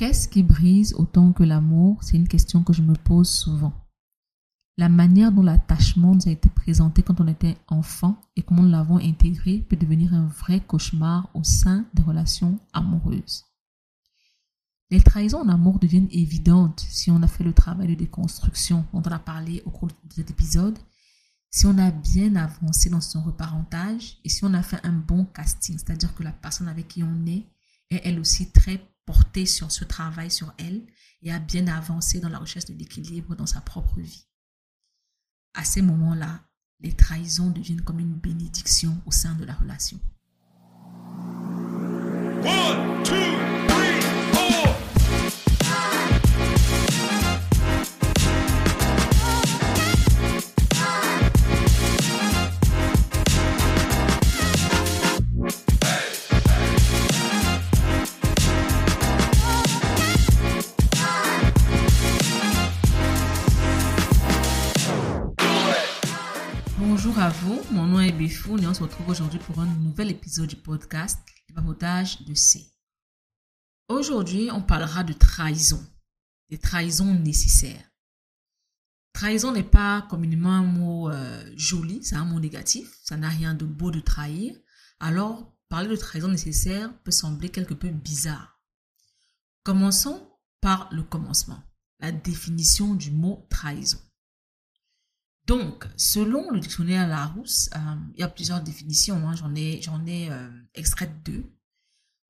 Qu'est-ce qui brise autant que l'amour? C'est une question que je me pose souvent. La manière dont l'attachement nous a été présenté quand on était enfant et comment nous l'avons intégré peut devenir un vrai cauchemar au sein des relations amoureuses. Les trahisons en amour deviennent évidentes si on a fait le travail de déconstruction dont on a parlé au cours de cet épisode, si on a bien avancé dans son reparentage et si on a fait un bon casting, c'est-à-dire que la personne avec qui on est est elle aussi très sur ce travail sur elle et a bien avancé dans la recherche de l'équilibre dans sa propre vie à ces moments-là, les trahisons deviennent comme une bénédiction au sein de la relation. Bifoun et on se retrouve aujourd'hui pour un nouvel épisode du podcast Le papotage de C. Aujourd'hui, on parlera de trahison, des trahisons nécessaires. Trahison n'est pas communément un mot euh, joli, c'est un mot négatif, ça n'a rien de beau de trahir. Alors, parler de trahison nécessaire peut sembler quelque peu bizarre. Commençons par le commencement, la définition du mot trahison. Donc, selon le dictionnaire Larousse, euh, il y a plusieurs définitions, hein. j'en ai, j'en ai euh, extrait deux.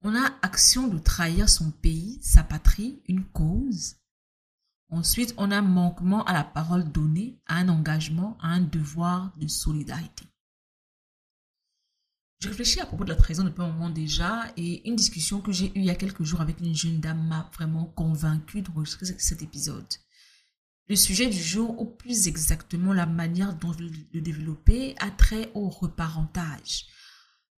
On a action de trahir son pays, sa patrie, une cause. Ensuite, on a manquement à la parole donnée, à un engagement, à un devoir de solidarité. Je réfléchis à propos de la trahison depuis un moment déjà et une discussion que j'ai eue il y a quelques jours avec une jeune dame m'a vraiment convaincue d'enregistrer cet épisode. Le sujet du jour, ou plus exactement la manière dont le développer, a trait au reparentage.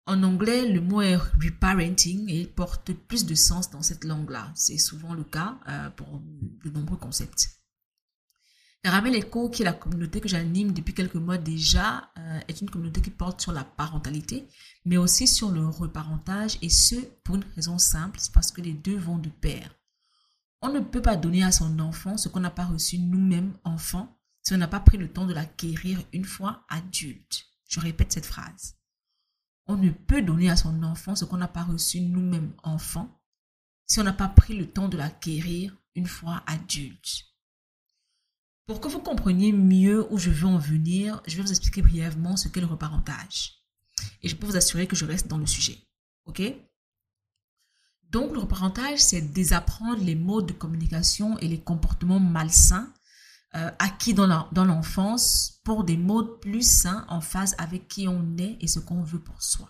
En anglais, le mot est reparenting et porte plus de sens dans cette langue-là. C'est souvent le cas euh, pour de nombreux concepts. Caramel Echo, qui est la communauté que j'anime depuis quelques mois déjà, euh, est une communauté qui porte sur la parentalité, mais aussi sur le reparentage, et ce, pour une raison simple, c'est parce que les deux vont de pair. On ne peut pas donner à son enfant ce qu'on n'a pas reçu nous-mêmes enfants si on n'a pas pris le temps de l'acquérir une fois adulte. Je répète cette phrase. On ne peut donner à son enfant ce qu'on n'a pas reçu nous-mêmes enfants si on n'a pas pris le temps de l'acquérir une fois adulte. Pour que vous compreniez mieux où je veux en venir, je vais vous expliquer brièvement ce qu'est le reparentage. Et je peux vous assurer que je reste dans le sujet. OK? Donc, le reparentage, c'est désapprendre les modes de communication et les comportements malsains euh, acquis dans l'enfance pour des modes plus sains en phase avec qui on est et ce qu'on veut pour soi.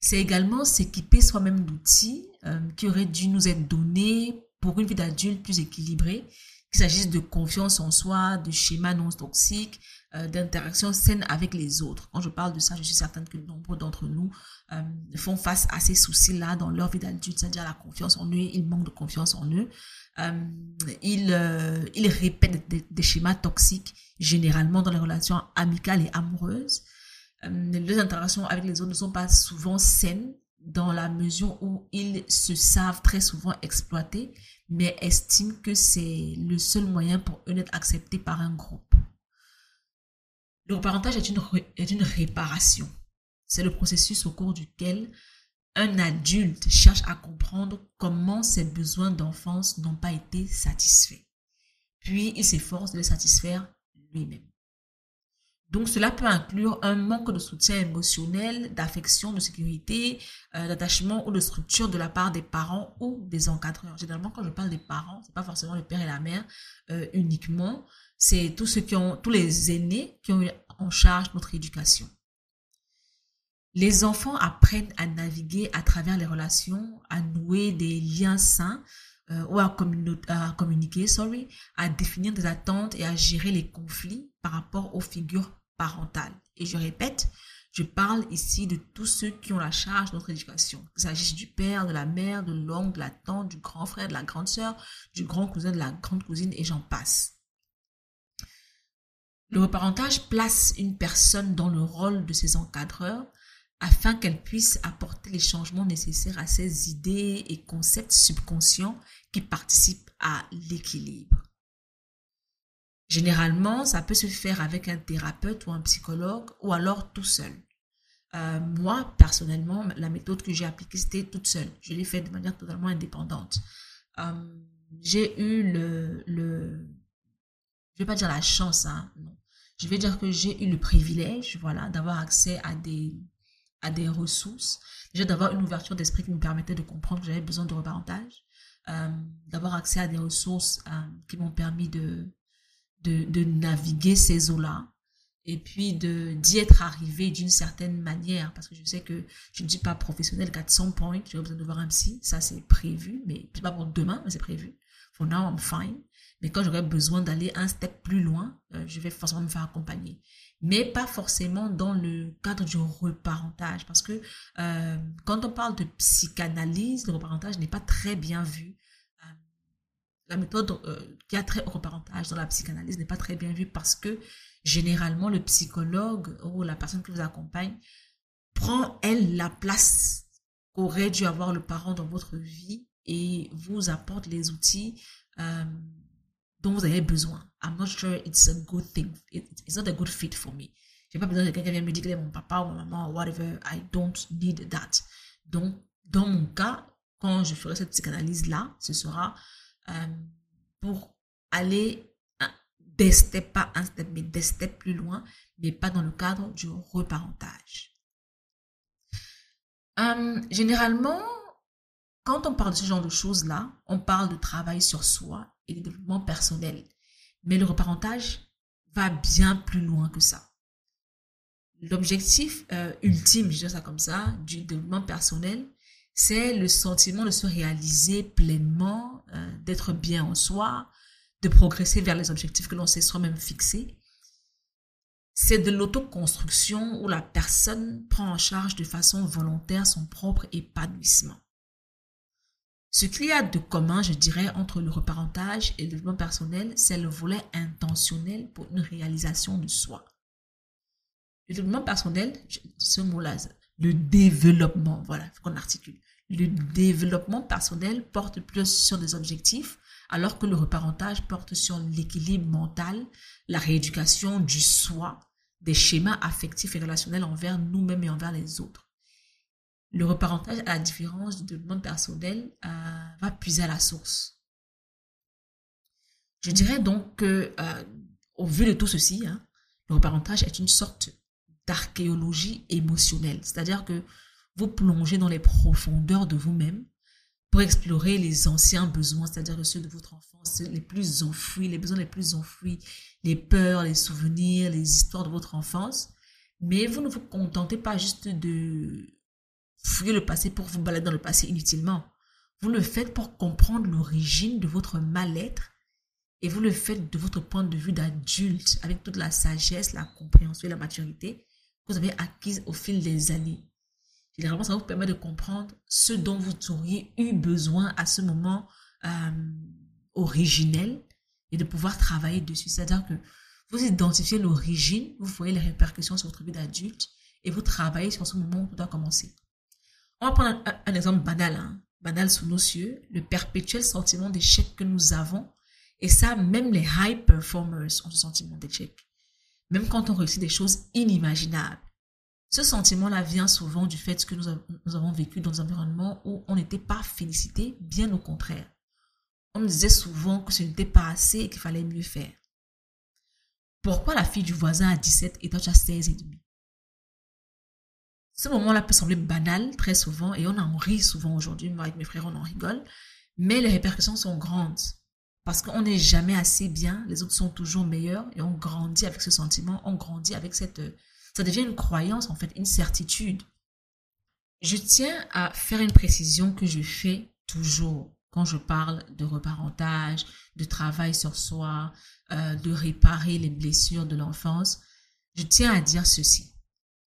C'est également s'équiper soi-même d'outils euh, qui auraient dû nous être donnés pour une vie d'adulte plus équilibrée, qu'il s'agisse de confiance en soi, de schémas non toxiques, euh, d'interaction saine avec les autres. Quand je parle de ça, je suis certaine que nombre d'entre nous euh, font face à ces soucis-là dans leur vie d'adulte, c'est-à-dire la confiance en eux, ils manquent de confiance en eux. Euh, ils, ils répètent des, schémas toxiques généralement dans les relations amicales et amoureuses. les interactions avec les autres ne sont pas souvent saines dans la mesure où ils se savent très souvent exploiter, mais estiment que c'est le seul moyen pour eux d'être acceptés par un groupe. Le reparentage est une, est une réparation. C'est le processus au cours duquel un adulte cherche à comprendre comment ses besoins d'enfance n'ont pas été satisfaits. Puis il s'efforce de les satisfaire lui-même. Donc cela peut inclure un manque de soutien émotionnel, d'affection, de sécurité, euh, d'attachement ou de structure de la part des parents ou des encadreurs. Généralement, quand je parle des parents, c'est pas forcément le père et la mère euh, uniquement, c'est tous ceux qui ont, tous les aînés qui ont en charge notre éducation. Les enfants apprennent à naviguer à travers les relations, à nouer des liens sains euh, ou à, à, communiquer, sorry, à définir des attentes et à gérer les conflits par rapport aux figures parentales. Et je répète, je parle ici de tous ceux qui ont la charge de notre éducation. Qu'il s'agisse du père, de la mère, de l'oncle, de la tante, du grand frère, de la grande sœur, du grand cousin, de la grande cousine et j'en passe. Le reparentage place une personne dans le rôle de ses encadreurs afin qu'elle puisse apporter les changements nécessaires à ces idées et concepts subconscients qui participent à l'équilibre. Généralement, ça peut se faire avec un thérapeute ou un psychologue ou alors tout seul. Euh, moi, personnellement, la méthode que j'ai appliquée, c'était toute seule. Je l'ai faite de manière totalement indépendante. Euh, j'ai eu le, le, je vais pas dire la chance, hein, non. Je vais dire que j'ai eu le privilège, voilà, d'avoir accès à des, à des ressources. Déjà d'avoir une ouverture d'esprit qui me permettait de comprendre que j'avais besoin de reparentage. Euh, d'avoir accès à des ressources qui m'ont permis de, de, de naviguer ces eaux-là et puis de d'y être arrivé d'une certaine manière parce que je sais que je ne suis pas professionnelle 400 points j'ai besoin de voir un psy ça c'est prévu mais c'est pas pour demain mais c'est prévu for now I'm fine mais quand j'aurai besoin d'aller un step plus loin euh, je vais forcément me faire accompagner. Mais pas forcément dans le cadre du reparentage. Parce que euh, quand on parle de psychanalyse le reparentage n'est pas très bien vu. Euh, la méthode qui a trait au reparentage dans la psychanalyse n'est pas très bien vue parce que généralement le psychologue ou la personne qui vous accompagne prend, elle, la place qu'aurait dû avoir le parent dans votre vie et vous apporte les outils dont vous avez besoin. I'm not sure it's a good thing. It's not a good fit for me. J'ai pas besoin de quelqu'un vient me dire que mon papa ou ma maman ou whatever. I don't need that. Donc, dans mon cas, quand je ferai cette psychanalyse-là, ce sera euh, pour aller des steps, pas un step, mais des steps plus loin, mais pas dans le cadre du reparentage. Euh, généralement, quand on parle de ce genre de choses-là, on parle de travail sur soi et de développement personnel. Mais le reparentage va bien plus loin que ça. L'objectif euh, ultime, je dirais ça comme ça, du développement personnel, c'est le sentiment de se réaliser pleinement, euh, d'être bien en soi, de progresser vers les objectifs que l'on s'est soi-même fixés. C'est de l'autoconstruction où la personne prend en charge de façon volontaire son propre épanouissement. Ce qu'il y a de commun, je dirais, entre le reparentage et le développement personnel, c'est le volet intentionnel pour une réalisation de soi. Le développement personnel, ce mot-là, le développement, voilà, qu'on articule. Le développement personnel porte plus sur des objectifs alors que le reparentage porte sur l'équilibre mental, la rééducation du soi, des schémas affectifs et relationnels envers nous-mêmes et envers les autres. Le reparentage, à la différence du développement personnel, euh, va puiser à la source. Je dirais donc que, euh, au vu de tout ceci, hein, le reparentage est une sorte d'archéologie émotionnelle, c'est-à-dire que vous plongez dans les profondeurs de vous-même pour explorer les anciens besoins, c'est-à-dire ceux de votre enfance, les plus enfouis, les besoins les plus enfouis, les peurs, les souvenirs, les histoires de votre enfance. Mais vous ne vous contentez pas juste de fouiller le passé pour vous balader dans le passé inutilement. Vous le faites pour comprendre l'origine de votre mal-être et vous le faites de votre point de vue d'adulte avec toute la sagesse, la compréhension et la maturité que vous avez acquise au fil des années. Généralement, ça vous permet de comprendre ce dont vous auriez eu besoin à ce moment euh, originel et de pouvoir travailler dessus. C'est-à-dire que vous identifiez l'origine, vous voyez les répercussions sur votre vie d'adulte et vous travaillez sur ce moment où tout doit commencer. On va prendre un, exemple banal, hein, banal sous nos cieux, le perpétuel sentiment d'échec que nous avons. Et ça, même les high performers ont ce sentiment d'échec. Même quand on réussit des choses inimaginables. Ce sentiment-là vient souvent du fait que nous, avons vécu dans un environnement où on n'était pas félicité, bien au contraire. On nous disait souvent que ce n'était pas assez et qu'il fallait mieux faire. Pourquoi la fille du voisin a 17 et toi tu as 16 et demi? Ce moment-là peut sembler banal très souvent et on en rit souvent aujourd'hui. Moi avec mes frères on en rigole. Mais les répercussions sont grandes. Parce qu'on n'est jamais assez bien, les autres sont toujours meilleurs et on grandit avec ce sentiment, on grandit avec cette, ça devient une croyance, en fait, une certitude. Je tiens à faire une précision que je fais toujours quand je parle de reparentage, de travail sur soi, euh, de réparer les blessures de l'enfance. Je tiens à dire ceci.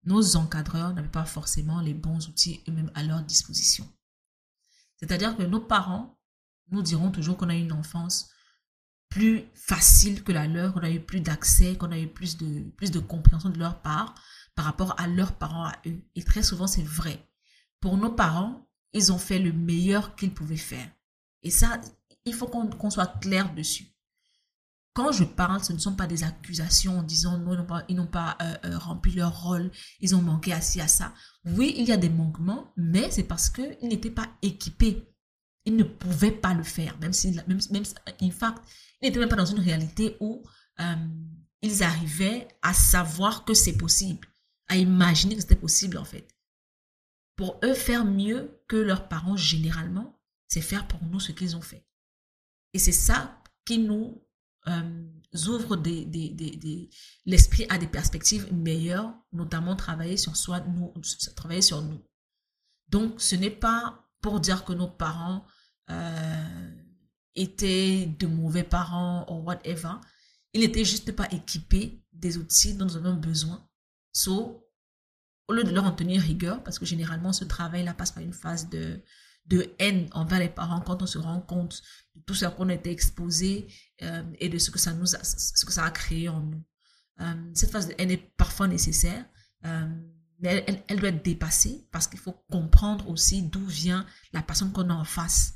Nos encadreurs n'avaient pas forcément les bons outils eux-mêmes à leur disposition. C'est-à-dire que nos parents nous diront toujours qu'on a une enfance plus facile que la leur, qu'on a eu plus d'accès, qu'on a eu plus de, plus de compréhension de leur part, par rapport à leurs parents à eux. Et très souvent, c'est vrai. Pour nos parents, ils ont fait le meilleur qu'ils pouvaient faire. Et ça, il faut qu'on soit clair dessus. Quand je parle, ce ne sont pas des accusations en disant non, ils n'ont pas, euh, euh, rempli leur rôle, ils ont manqué à ci, à ça. Oui, il y a des manquements, mais c'est parce qu'ils n'étaient pas équipés. Ils ne pouvaient pas le faire, même si, même, même in fact, ils n'étaient même pas dans une réalité où euh, ils arrivaient à savoir que c'est possible, à imaginer que c'était possible en fait. Pour eux, faire mieux que leurs parents généralement, c'est faire pour nous ce qu'ils ont fait. Et c'est ça qui nous euh, ouvre des, des, des, l'esprit à des perspectives meilleures, notamment travailler sur soi, nous, travailler sur nous. Donc, ce n'est pas pour dire que nos parents euh, étaient de mauvais parents ou whatever. Ils n'étaient juste pas équipés des outils dont nous avons besoin. So, au lieu de leur en tenir rigueur, parce que généralement ce travail-là passe par une phase de, de haine envers les parents quand on se rend compte de tout ce qu'on a été exposé euh, et de ce que ça nous a, ce que ça a créé en nous. Euh, cette phase de haine est parfois nécessaire, euh, mais elle, elle, doit être dépassée parce qu'il faut comprendre aussi d'où vient la personne qu'on a en face.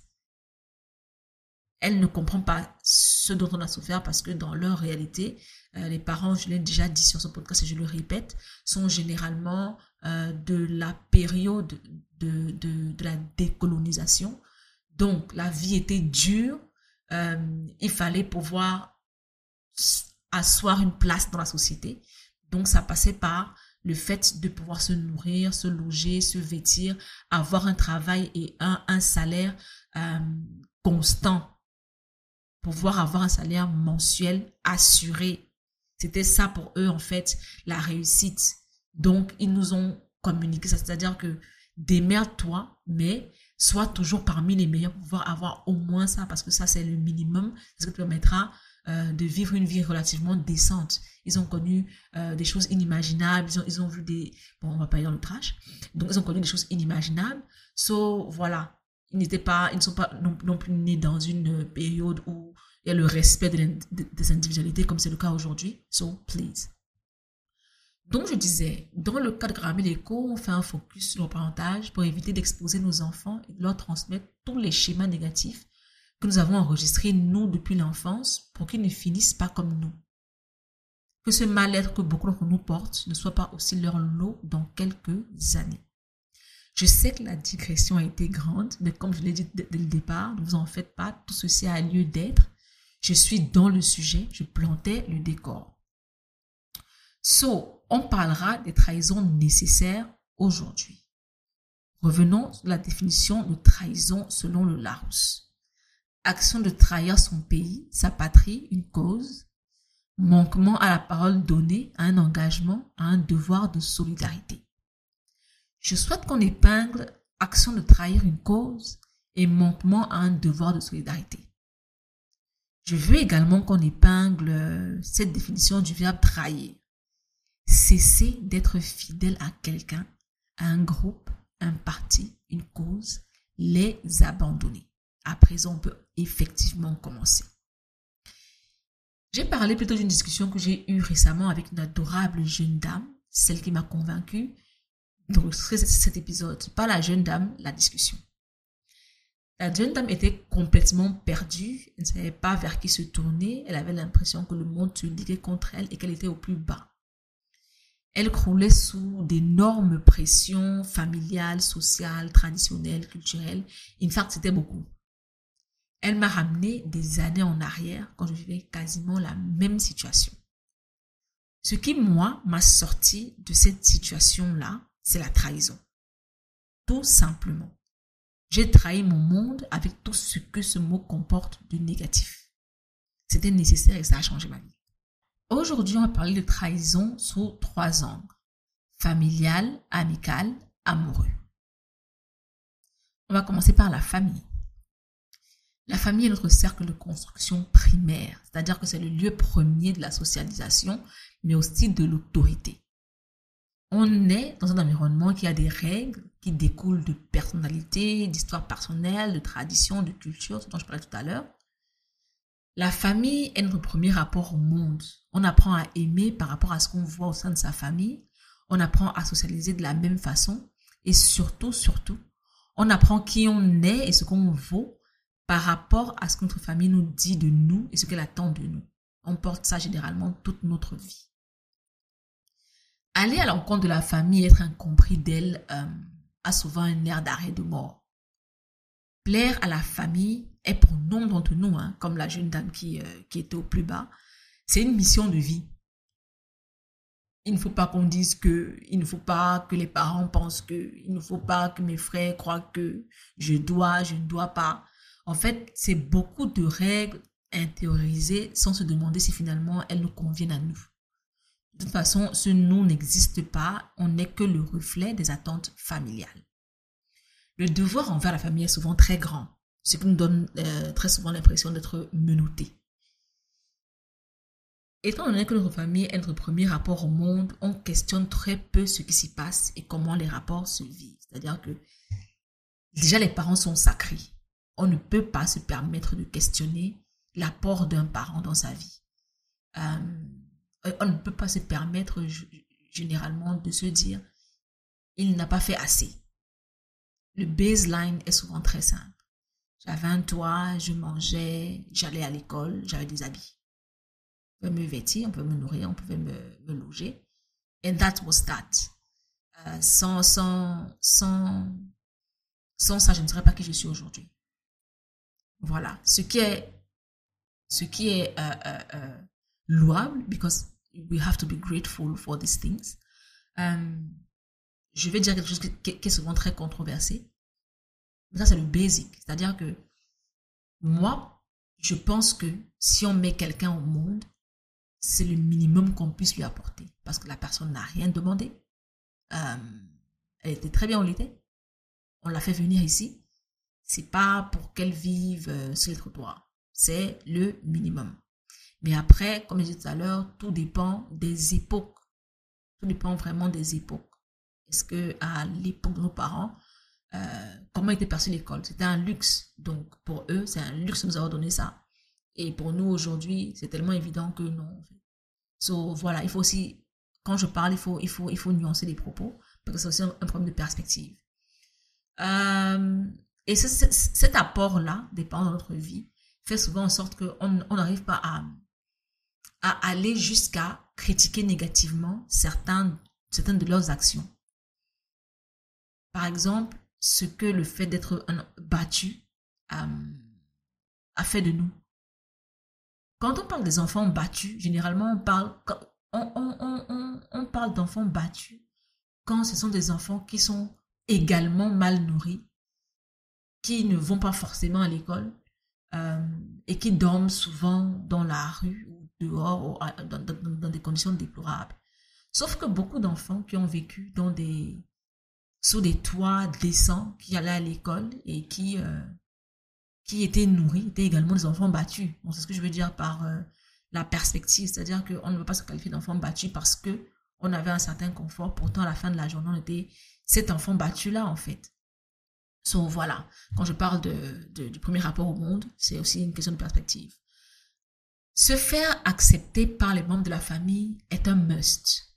Elle ne comprend pas ce dont on a souffert parce que dans leur réalité, les parents, je l'ai déjà dit sur ce podcast et je le répète, sont généralement de la période de, de, la décolonisation. Donc, la vie était dure. Euh, il fallait pouvoir asseoir une place dans la société. Donc, ça passait par le fait de pouvoir se nourrir, se loger, se vêtir, avoir un travail et un, un salaire euh, constant. Pouvoir avoir un salaire mensuel assuré. C'était ça pour eux, en fait, la réussite. Donc, ils nous ont communiqué ça. C'est-à-dire que démerde-toi, mais sois toujours parmi les meilleurs pour pouvoir avoir au moins ça, parce que ça, c'est le minimum, ce qui te permettra euh, de vivre une vie relativement décente. Ils ont connu euh, des choses inimaginables, ils ont, vu des... Bon, on va pas aller dans le trash. Donc, ils ont connu des choses inimaginables. So, voilà. Ils n'étaient pas, ils ne sont pas non, plus nés dans une période où il y a le respect des individualités comme c'est le cas aujourd'hui. So, please. Donc, je disais, dans le cadre de l'écho, on fait un focus sur le parentage pour éviter d'exposer nos enfants et de leur transmettre tous les schémas négatifs que nous avons enregistrés, nous, depuis l'enfance, pour qu'ils ne finissent pas comme nous. Que ce mal-être que beaucoup d'entre nous portent ne soit pas aussi leur lot dans quelques années. Je sais que la digression a été grande, mais comme je l'ai dit dès le départ, ne vous en faites pas, tout ceci a lieu d'être. Je suis dans le sujet, je plantais le décor. So, on parlera des trahisons nécessaires aujourd'hui. Revenons sur la définition de trahison selon le Larousse. Action de trahir son pays, sa patrie, une cause, manquement à la parole donnée, à un engagement, à un devoir de solidarité. Je souhaite qu'on épingle action de trahir une cause et manquement à un devoir de solidarité. Je veux également qu'on épingle cette définition du verbe trahir. Cesser d'être fidèle à quelqu'un, à un groupe, un parti, une cause, les abandonner. À présent, on peut effectivement commencer. J'ai parlé plutôt d'une discussion que j'ai eue récemment avec une adorable jeune dame, celle qui m'a convaincue d'enregistrer cet épisode. Pas la jeune dame, la discussion. La jeune dame était complètement perdue, elle ne savait pas vers qui se tourner, elle avait l'impression que le monde se liguait contre elle et qu'elle était au plus bas. Elle croulait sous d'énormes pressions familiales, sociales, traditionnelles, culturelles. In fact, c'était beaucoup. Elle m'a ramené des années en arrière quand je vivais quasiment la même situation. Ce qui, moi, m'a sorti de cette situation-là, c'est la trahison. Tout simplement. J'ai trahi mon monde avec tout ce que ce mot comporte de négatif. C'était nécessaire et ça a changé ma vie. Aujourd'hui, on va parler de trahison sous trois angles. Familial, amical, amoureux. On va commencer par la famille. La famille est notre cercle de construction primaire, c'est-à-dire que c'est le lieu premier de la socialisation, mais aussi de l'autorité. On est dans un environnement qui a des règles qui découlent de personnalité, d'histoire personnelle, de tradition, de culture, ce dont je parlais tout à l'heure. La famille est notre premier rapport au monde. On apprend à aimer par rapport à ce qu'on voit au sein de sa famille. on apprend à socialiser de la même façon et surtout, surtout, on apprend qui on est et ce qu'on vaut par rapport à ce que notre famille nous dit de nous et ce qu'elle attend de nous. On porte ça généralement toute notre vie. Aller à l'encontre de la famille, être incompris d'elle, euh, a souvent un air d'arrêt de mort. Plaire à la famille est pour nombre d'entre nous, hein, comme la jeune dame qui, euh, qui était au plus bas, c'est une mission de vie. Il ne faut pas qu'on dise que, il ne faut pas que les parents pensent que, il ne faut pas que mes frères croient que je dois, je ne dois pas. En fait, c'est beaucoup de règles intériorisées sans se demander si finalement elles nous conviennent à nous. De toute façon, ce nous n'existe pas, on n'est que le reflet des attentes familiales. Le devoir envers la famille est souvent très grand, ce qui nous donne euh, très souvent l'impression d'être menotté. Étant donné que notre famille est notre premier rapport au monde, on questionne très peu ce qui s'y passe et comment les rapports se vivent. C'est-à-dire que déjà les parents sont sacrés. On ne peut pas se permettre de questionner l'apport d'un parent dans sa vie. Euh, on ne peut pas se permettre généralement de se dire il n'a pas fait assez. Le baseline est souvent très simple. J'avais un toit, je mangeais, j'allais à l'école, j'avais des habits pouvait me vêtir, on pouvait me nourrir, on pouvait me, loger. And that was that. Euh, sans, sans, sans, sans ça, je ne serais pas qui je suis aujourd'hui. Voilà. Ce qui est, ce qui est euh, euh, louable, because we have to be grateful for these things. Je vais dire quelque chose qui est souvent très controversé. Ça, c'est le basic. C'est-à-dire que moi, je pense que si on met quelqu'un au monde, c'est le minimum qu'on puisse lui apporter parce que la personne n'a rien demandé. Euh, elle était très bien où elle. On l'a fait venir ici. C'est pas pour qu'elle vive euh, sur le trottoir. C'est le minimum. Mais après, comme je disais tout à l'heure, tout dépend des époques. Tout dépend vraiment des époques. Est-ce que à l'époque de nos parents, euh, comment était perçue l'école C'était un luxe. Donc pour eux, c'est un luxe de nous avoir donné ça. Et pour nous, aujourd'hui, c'est tellement évident que non. So, voilà, il faut aussi, quand je parle, il faut, il faut, il faut nuancer les propos, parce que c'est aussi un, problème de perspective. Euh, et cet apport-là, dépend de notre vie, fait souvent en sorte qu'on n'arrive pas à, à aller jusqu'à critiquer négativement certains, certaines de leurs actions. Par exemple, ce que le fait d'être battu euh, a fait de nous. Quand on parle des enfants battus, généralement on parle, on, parle d'enfants battus quand ce sont des enfants qui sont également mal nourris, qui ne vont pas forcément à l'école euh, et qui dorment souvent dans la rue ou dehors ou dans, des conditions déplorables. Sauf que beaucoup d'enfants qui ont vécu dans des, sous des toits décents, qui allaient à l'école et qui, euh, qui étaient nourris étaient également des enfants battus. Bon, c'est ce que je veux dire par euh, la perspective, c'est-à-dire qu'on ne veut pas se qualifier d'enfant battu parce que on avait un certain confort. Pourtant, à la fin de la journée, on était cet enfant battu-là, en fait. So, voilà, quand je parle de, du premier rapport au monde, c'est aussi une question de perspective. Se faire accepter par les membres de la famille est un must.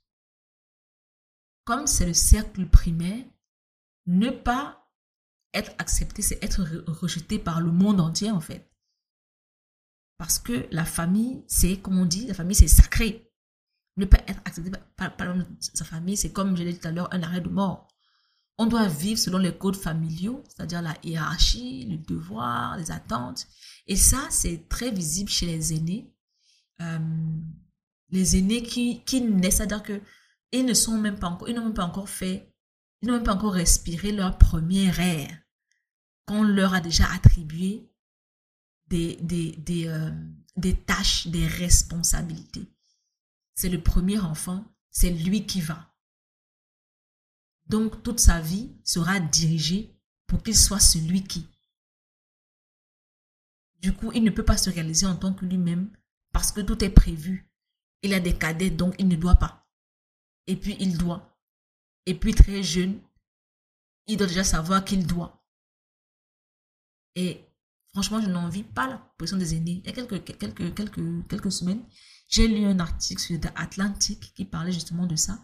Comme c'est le cercle primaire, ne pas être accepté, c'est être rejeté par le monde entier, en fait. Parce que la famille, c'est, comme on dit, la famille, c'est sacré. Ne pas être accepté par, sa famille, c'est comme je l'ai dit tout à l'heure, un arrêt de mort. On doit vivre selon les codes familiaux, c'est-à-dire la hiérarchie, le devoir, les attentes. Et ça, c'est très visible chez les aînés. Euh, les aînés qui, qui naissent, c'est-à-dire que ils ne sont même pas encore, ils n'ont même pas encore fait, ils n'ont même pas encore respiré leur première air qu'on leur a déjà attribué des, euh, des tâches, des responsabilités. C'est le premier enfant, c'est lui qui va. Donc toute sa vie sera dirigée pour qu'il soit celui qui. Du coup, il ne peut pas se réaliser en tant que lui-même parce que tout est prévu. Il a des cadets, donc il ne doit pas. Et puis il doit. Et puis très jeune, il doit déjà savoir qu'il doit. Et franchement, je n'envie pas la position des aînés. Il y a quelques, quelques, quelques, quelques semaines, j'ai lu un article sur The Atlantic qui parlait justement de ça.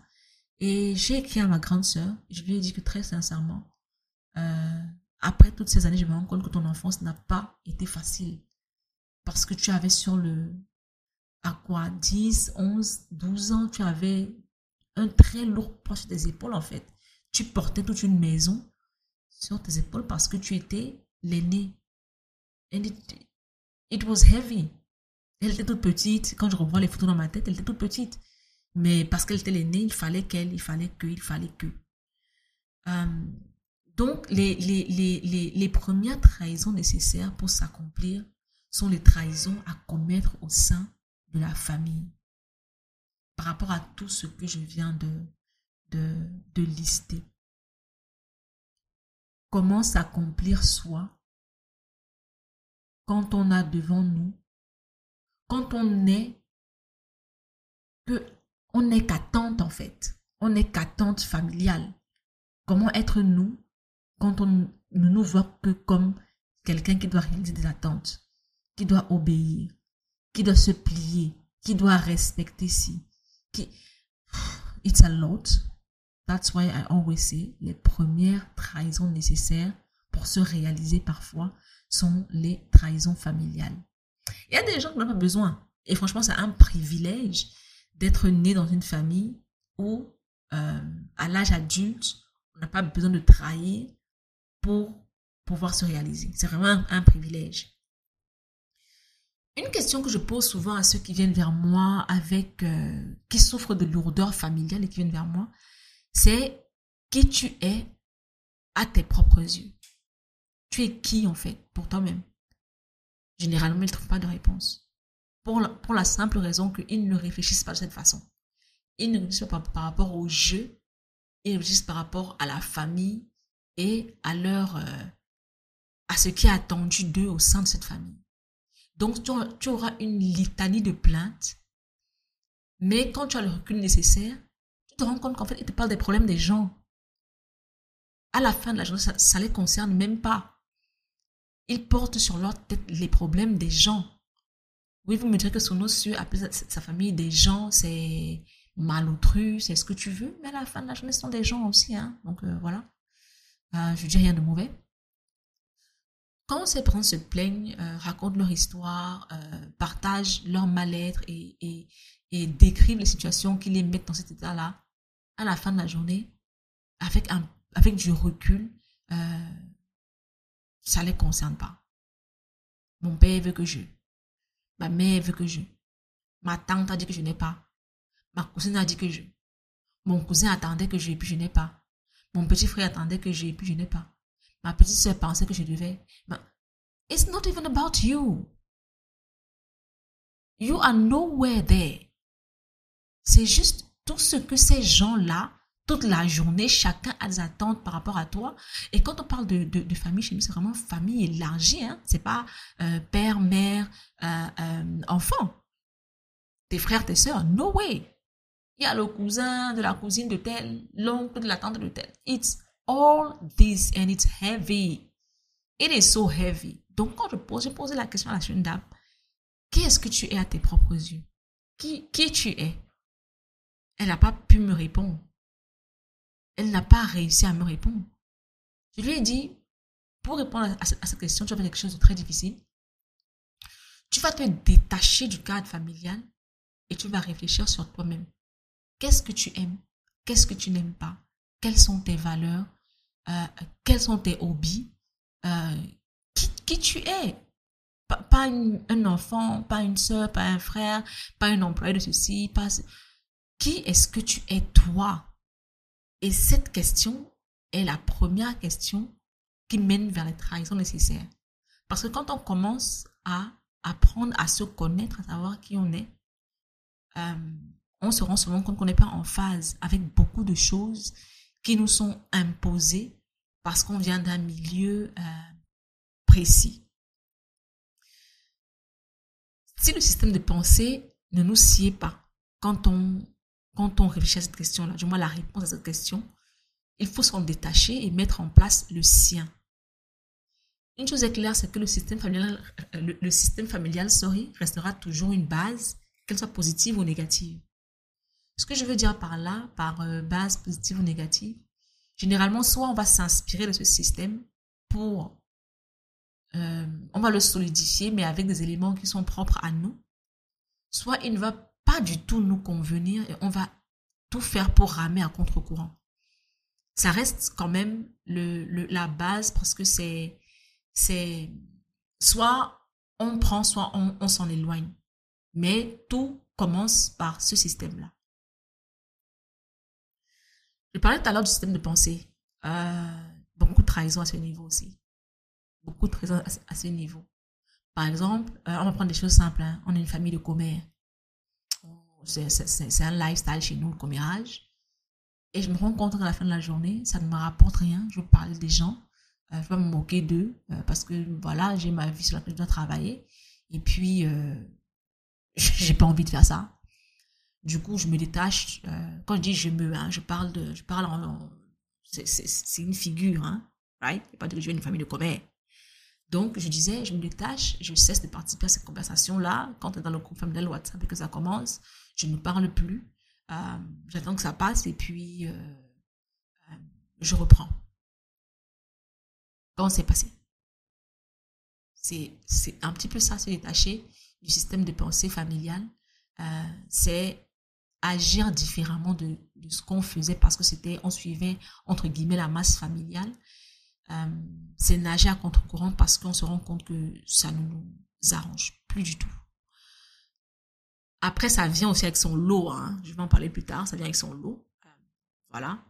Et j'ai écrit à ma grande sœur, je lui ai dit que très sincèrement, euh, après toutes ces années, je me rends compte que ton enfance n'a pas été facile. Parce que tu avais sur le, à quoi, 10, 11, 12 ans, tu avais un très lourd poids sur tes épaules en fait. Tu portais toute une maison sur tes épaules parce que tu étais l'aîné. And it, was heavy. Elle était toute petite. Quand je revois les photos dans ma tête, elle était toute petite. Mais parce qu'elle était l'aînée, il fallait qu'elle, il fallait que, il fallait que. Euh, donc, les, les, les, les, premières trahisons nécessaires pour s'accomplir sont les trahisons à commettre au sein de la famille. Par rapport à tout ce que je viens de, de, lister. Comment s'accomplir soi quand on a devant nous, quand on est que on n'est qu'attente en fait, on n'est qu'attente familiale. Comment être nous quand on ne nous voit que comme quelqu'un qui doit réaliser des attentes, qui doit obéir, qui doit se plier, qui doit respecter si. It's a lot. That's why I always say les premières trahisons nécessaires pour se réaliser parfois sont les trahisons familiales. Il y a des gens qui n'ont pas besoin. Et franchement, c'est un privilège d'être né dans une famille où, euh, à l'âge adulte, on n'a pas besoin de trahir pour pouvoir se réaliser. C'est vraiment un, privilège. Une question que je pose souvent à ceux qui viennent vers moi avec, euh, qui souffrent de lourdeur familiale et qui viennent vers moi, c'est qui tu es à tes propres yeux. Tu es qui en fait pour toi-même? Généralement, ils ne trouvent pas de réponse. Pour la, simple raison qu'ils ne réfléchissent pas de cette façon. Ils ne réfléchissent pas par, rapport au jeu, ils réfléchissent par rapport à la famille et à leur, euh, à ce qui est attendu d'eux au sein de cette famille. Donc, tu, auras une litanie de plaintes, mais quand tu as le recul nécessaire, tu te rends compte qu'en fait, ils te parlent des problèmes des gens. À la fin de la journée, ça ne les concerne même pas. Ils portent sur leur tête les problèmes des gens. Oui, vous me direz que nos cieux, appeler sa famille des gens, c'est malotru, c'est ce que tu veux, mais à la fin de la journée, ce sont des gens aussi. Hein? Donc euh, voilà, euh, je dis rien de mauvais. Quand ces parents se plaignent, euh, racontent leur histoire, partagent leur mal-être et, décrivent les situations qui les mettent dans cet état-là, à la fin de la journée, avec, avec du recul, ça ne les concerne pas. Mon père veut que je. Ma mère veut que je. Ma tante a dit que je n'ai pas. Ma cousine a dit que je. Mon cousin attendait que je puis je n'ai pas. Mon petit frère attendait que je puis je n'ai pas. Ma petite soeur pensait que je devais. Mais it's not even about you. You are nowhere there. C'est juste tout ce que ces gens-là toute la journée, chacun a des attentes par rapport à toi. Et quand on parle de, de, famille chez nous, c'est vraiment famille élargie. Hein? C'est pas euh, père, mère, euh, euh, enfant. Tes frères, tes soeurs, no way. Il y a le cousin de la cousine de tel, l'oncle de la tante de tel. It's all this and it's heavy. It is so heavy. Donc quand je pose, j'ai posé la question à la jeune dame, qui est-ce que tu es à tes propres yeux? Qui, qui tu es? Elle n'a pas pu me répondre elle n'a pas réussi à me répondre. Je lui ai dit, pour répondre à, cette question, tu vas faire quelque chose de très difficile. Tu vas te détacher du cadre familial et tu vas réfléchir sur toi-même. Qu'est-ce que tu aimes? Qu'est-ce que tu n'aimes pas? Quelles sont tes valeurs? Quels sont tes hobbies? Euh, qui, tu es? Pas, un enfant, pas une soeur, pas un frère, pas un employé de ceci. Pas... Qui est-ce que tu es toi? Et cette question est la première question qui mène vers les trahisons nécessaires. Parce que quand on commence à apprendre à se connaître, à savoir qui on est, euh, on se rend souvent compte qu'on n'est pas en phase avec beaucoup de choses qui nous sont imposées parce qu'on vient d'un milieu euh, précis. Si le système de pensée ne nous sied pas quand on quand on réfléchit à cette question-là, du moins la réponse à cette question, il faut s'en détacher et mettre en place le sien. Une chose est claire, c'est que le système familial, le, système familial sorry, restera toujours une base, qu'elle soit positive ou négative. Ce que je veux dire par là, par euh, base positive ou négative, généralement, soit on va s'inspirer de ce système pour... Euh, on va le solidifier, mais avec des éléments qui sont propres à nous. Soit il ne va pas du tout nous convenir et on va tout faire pour ramer à contre-courant. Ça reste quand même le, la base parce que c'est... c'est Soit on prend, soit on, on s'en éloigne. Mais tout commence par ce système-là. Je parlais tout à l'heure du système de pensée. Euh, beaucoup de trahison à ce niveau aussi. Beaucoup de trahison à ce niveau. Par exemple, euh, on va prendre des choses simples. Hein. On est une famille de commères. C'est un lifestyle chez nous, le commérage. Et je me rends compte qu'à la fin de la journée, ça ne me rapporte rien. Je parle des gens. Euh, je vais me moquer d'eux parce que voilà, j'ai ma vie sur laquelle je dois travailler. Et puis, j'ai pas envie de faire ça. Du coup, je me détache. Euh, quand je dis je me, hein, je parle de, je parle en, c'est une figure, hein, right? Pas de je une famille de commères. Donc, je disais, je me détache, je cesse de participer à cette conversation-là. Quand tu es dans le groupe familial WhatsApp et que ça commence, je ne parle plus. Euh, j'attends que ça passe et puis euh, je reprends. Comment c'est passé? C'est un petit peu ça, se détacher du système de pensée familial. c'est agir différemment de, ce qu'on faisait parce que c'était, on suivait, entre guillemets, la masse familiale. Euh, c'est nager à contre-courant parce qu'on se rend compte que ça ne nous arrange plus du tout. Après, ça vient aussi avec son lot. Hein. Je vais en parler plus tard. Ça vient avec son lot. Euh, voilà.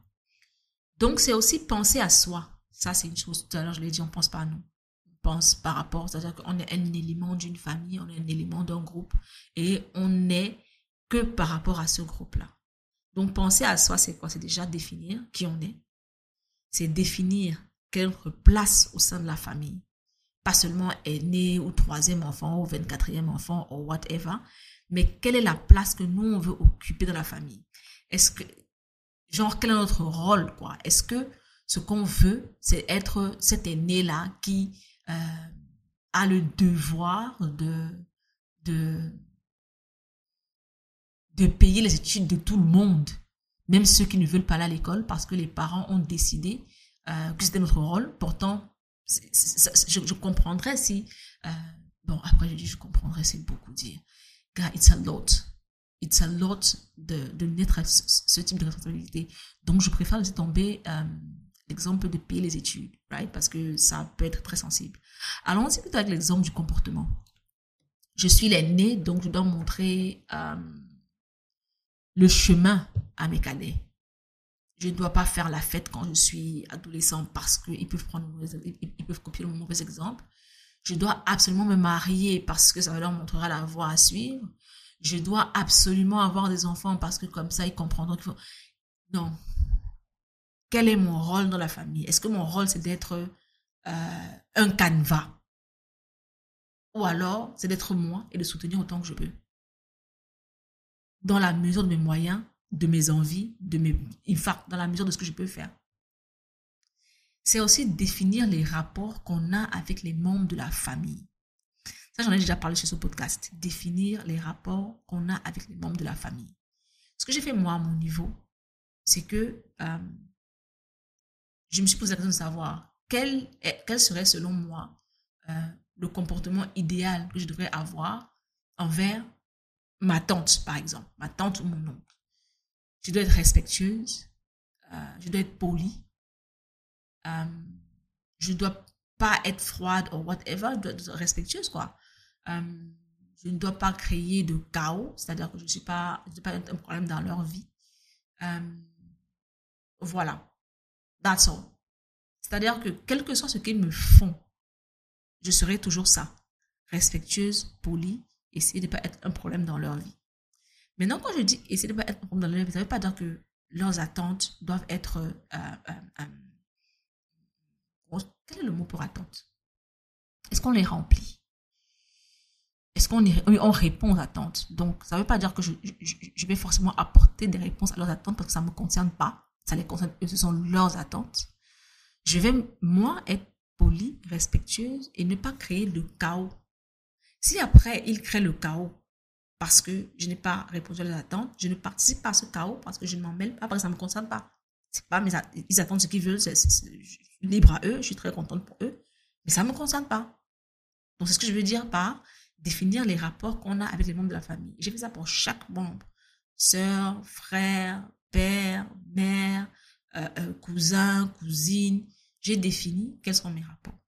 Donc, c'est aussi penser à soi. Ça, c'est une chose. Tout à l'heure, je l'ai dit, on pense pas à nous. On pense par rapport. C'est-à-dire qu'on est un élément d'une famille, on est un élément d'un groupe. Et on est que par rapport à ce groupe-là. Donc penser à soi, c'est quoi? C'est déjà définir qui on est. C'est définir quelle place au sein de la famille. Pas seulement aîné ou troisième enfant ou vingt-quatrième enfant ou whatever, mais quelle est la place que nous, on veut occuper dans la famille? Est-ce que, genre, quel est notre rôle, quoi? Est-ce que ce qu'on veut, c'est être cet aîné-là qui euh, a le devoir de, de de payer les études de tout le monde, même ceux qui ne veulent pas aller à l'école parce que les parents ont décidé euh, que c'était notre rôle. Pourtant, je, comprendrais si... Euh, bon, après, je dis je comprendrais, c'est beaucoup dire. God, it's a lot. It's a lot de, de naître ce, ce, type de responsabilité. Donc, je préfère laisser tomber euh, l'exemple de payer les études, right? Parce que ça peut être très sensible. Allons-y plutôt avec l'exemple du comportement. Je suis l'aîné, donc je dois montrer le chemin à mes cadets. Je ne dois pas faire la fête quand je suis adolescent parce qu'ils peuvent prendre ils peuvent copier le mauvais exemple. Je dois absolument me marier parce que ça leur montrera la voie à suivre. Je dois absolument avoir des enfants parce que comme ça, ils comprendront qu'il faut... Non. Quel est mon rôle dans la famille? Est-ce que mon rôle, c'est d'être euh, un canevas? Ou alors, c'est d'être moi et de soutenir autant que je peux dans la mesure de mes moyens, de mes envies, de mes dans la mesure de ce que je peux faire. C'est aussi définir les rapports qu'on a avec les membres de la famille. Ça, j'en ai déjà parlé sur ce podcast. Définir les rapports qu'on a avec les membres de la famille. Ce que j'ai fait moi à mon niveau, c'est que euh, je me suis posé la question de savoir quel, quel serait selon moi euh, le comportement idéal que je devrais avoir envers ma tante, par exemple, ma tante ou mon oncle. Je dois être respectueuse, euh, je dois être polie, euh, je dois pas être froide ou whatever, je dois être respectueuse, quoi. Euh, je ne dois pas créer de chaos, c'est-à-dire que je ne suis pas, je pas un problème dans leur vie. voilà. That's all. C'est-à-dire que quel que soit ce qu'ils me font, je serai toujours ça. Respectueuse, polie, essayer de ne pas être un problème dans leur vie. Maintenant, quand je dis essayer de ne pas être un problème dans leur vie, ça ne veut pas dire que leurs attentes doivent être... Euh, euh, euh, quel est le mot pour attente Est-ce qu'on les remplit? Est-ce qu'on on répond aux attentes? Donc, ça ne veut pas dire que je, vais forcément apporter des réponses à leurs attentes parce que ça ne me concerne pas. Ça les concerne ce sont leurs attentes. Je vais, moi, être polie, respectueuse et ne pas créer de chaos si après, il crée le chaos, parce que je n'ai pas répondu à leurs attentes. Je ne participe pas à ce chaos parce que je ne m'en mêle pas, parce que ça ne me concerne pas. Pas mes ils attendent ce qu'ils veulent, c'est libre à eux, je suis très contente pour eux, mais ça ne me concerne pas. Donc, c'est ce que je veux dire par définir les rapports qu'on a avec les membres de la famille. J'ai fait ça pour chaque membre. Sœur, frère, père, mère, euh, euh, cousin, cousine. J'ai défini quels sont mes rapports.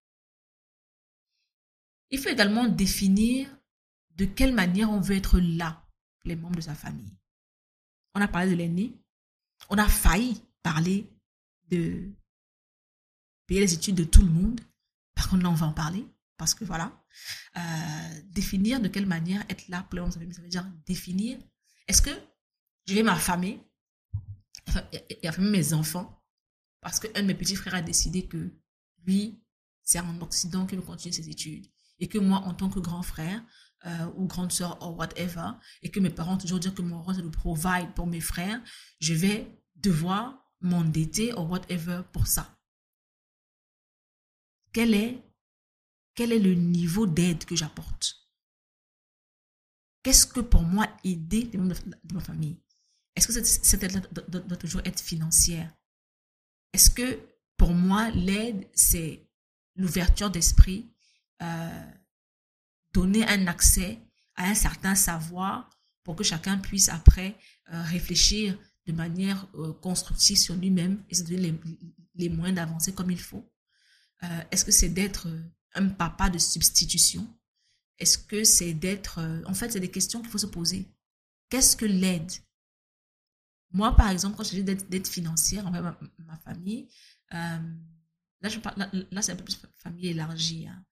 Il faut également définir de quelle manière on veut être là, les membres de sa famille. On a parlé de l'aîné. On a failli parler de payer les études de tout le monde. Par contre, là, on va en parler. Parce que voilà, euh, définir de quelle manière être là pour les membres de sa famille, ça veut dire définir. Est-ce que je vais m'affamer et affamer mes enfants parce qu'un de mes petits frères a décidé que lui, c'est en Occident qu'il veut continuer ses études? Et que moi, en tant que grand frère, euh, ou grande soeur ou whatever, et que mes parents toujours dire que mon rôle c'est de provide pour mes frères, je vais devoir m'endetter ou whatever pour ça. Quel est, quel est le niveau d'aide que j'apporte? Qu'est-ce que pour moi aider les membres de ma famille? Est-ce que cette, aide doit, toujours être financière? Est-ce que pour moi l'aide c'est l'ouverture d'esprit? Euh, donner un accès à un certain savoir pour que chacun puisse après euh, réfléchir de manière euh, constructive sur lui-même et se donner les, moyens d'avancer comme il faut. Est-ce que c'est d'être un papa de substitution? Est-ce que c'est d'être... en fait, c'est des questions qu'il faut se poser. Qu'est-ce que l'aide? Moi, par exemple, quand je dis d'aide financière envers ma, ma famille, là, là, c'est un peu plus famille élargie. Hein.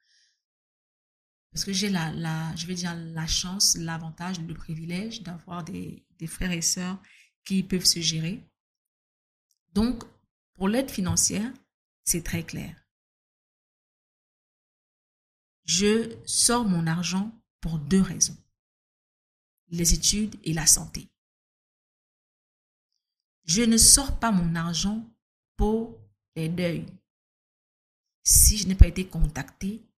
Parce que j'ai la, la, je vais dire la chance, l'avantage, le privilège d'avoir des, des frères et sœurs qui peuvent se gérer. Donc, pour l'aide financière, c'est très clair. Je sors mon argent pour deux raisons. Les études et la santé. Je ne sors pas mon argent pour les deuils. Si je n'ai pas été contacté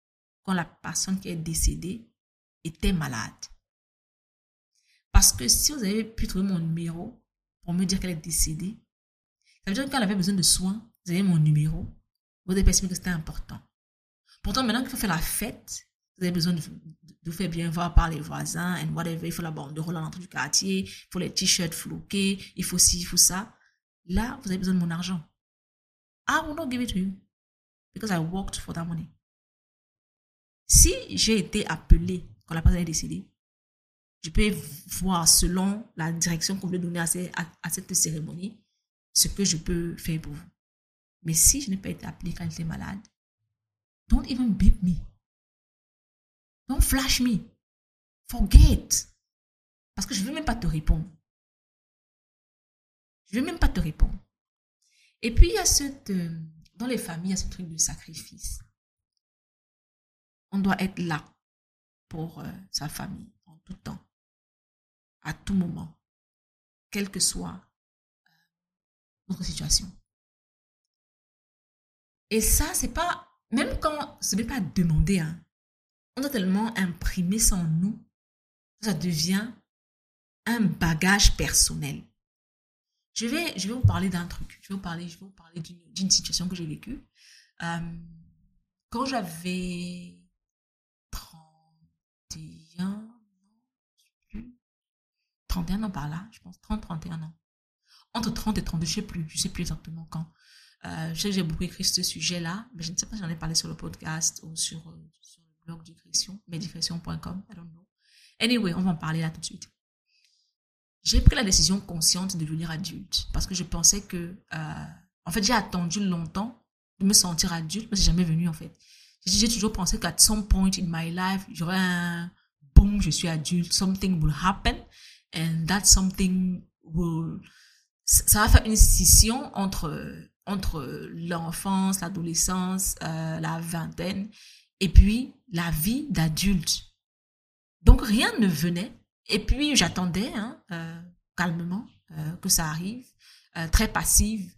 quand la personne qui est décédée était malade. Parce que si vous avez pu trouver mon numéro pour me dire qu'elle est décédée, ça veut dire qu'elle avait besoin de soins, vous avez mon numéro, vous avez perçu que c'était important. Pourtant, maintenant qu'il faut faire la fête, vous avez besoin de, vous faire bien voir par les voisins, and whatever, il faut la bande de rôle à l'entrée du quartier, il faut les t-shirts floqués, il faut ci, il faut ça. Là, vous avez besoin de mon argent. I will not give it to you because I worked for that money. Si j'ai été appelé quand la personne est décédée, je peux voir selon la direction qu'on veut donner à, cette cérémonie ce que je peux faire pour vous. Mais si je n'ai pas été appelé quand j'étais malade, don't even beep me. Don't flash me. Forget. Parce que je ne veux même pas te répondre. Je ne veux même pas te répondre. Et puis, il y a cette, euh, dans les familles, il y a ce truc de sacrifice on doit être là pour euh, sa famille en tout temps, à tout moment, quelle que soit euh, notre situation. Et ça, c'est pas, même quand ce n'est pas demandé, hein, on a tellement imprimé ça en nous, ça devient un bagage personnel. Je vais, je vais vous parler d'un truc. Je vais vous parler, parler d'une situation que j'ai vécue. Euh, quand j'avais 31, 31 ans par là, je pense, 30, 31 ans. Entre 30 et 32, je sais plus, je sais plus exactement quand. Euh, je sais que j'ai beaucoup écrit ce sujet-là, mais je ne sais pas si j'en ai parlé sur le podcast ou sur, euh, le blog Discrétion, medicretion.com, I don't know. Anyway, on va en parler là tout de suite. J'ai pris la décision consciente de devenir adulte parce que je pensais que, euh, en fait, j'ai attendu longtemps de me sentir adulte, mais c'est jamais venu en fait. J'ai toujours pensé qu'à some point in my life, j'aurais un boom, je suis adulte, something will happen, and that something will, ça va faire une scission entre, entre l'enfance, l'adolescence, euh, la vingtaine, et puis la vie d'adulte. Donc rien ne venait, et puis j'attendais hein, euh, calmement euh, que ça arrive, très passive.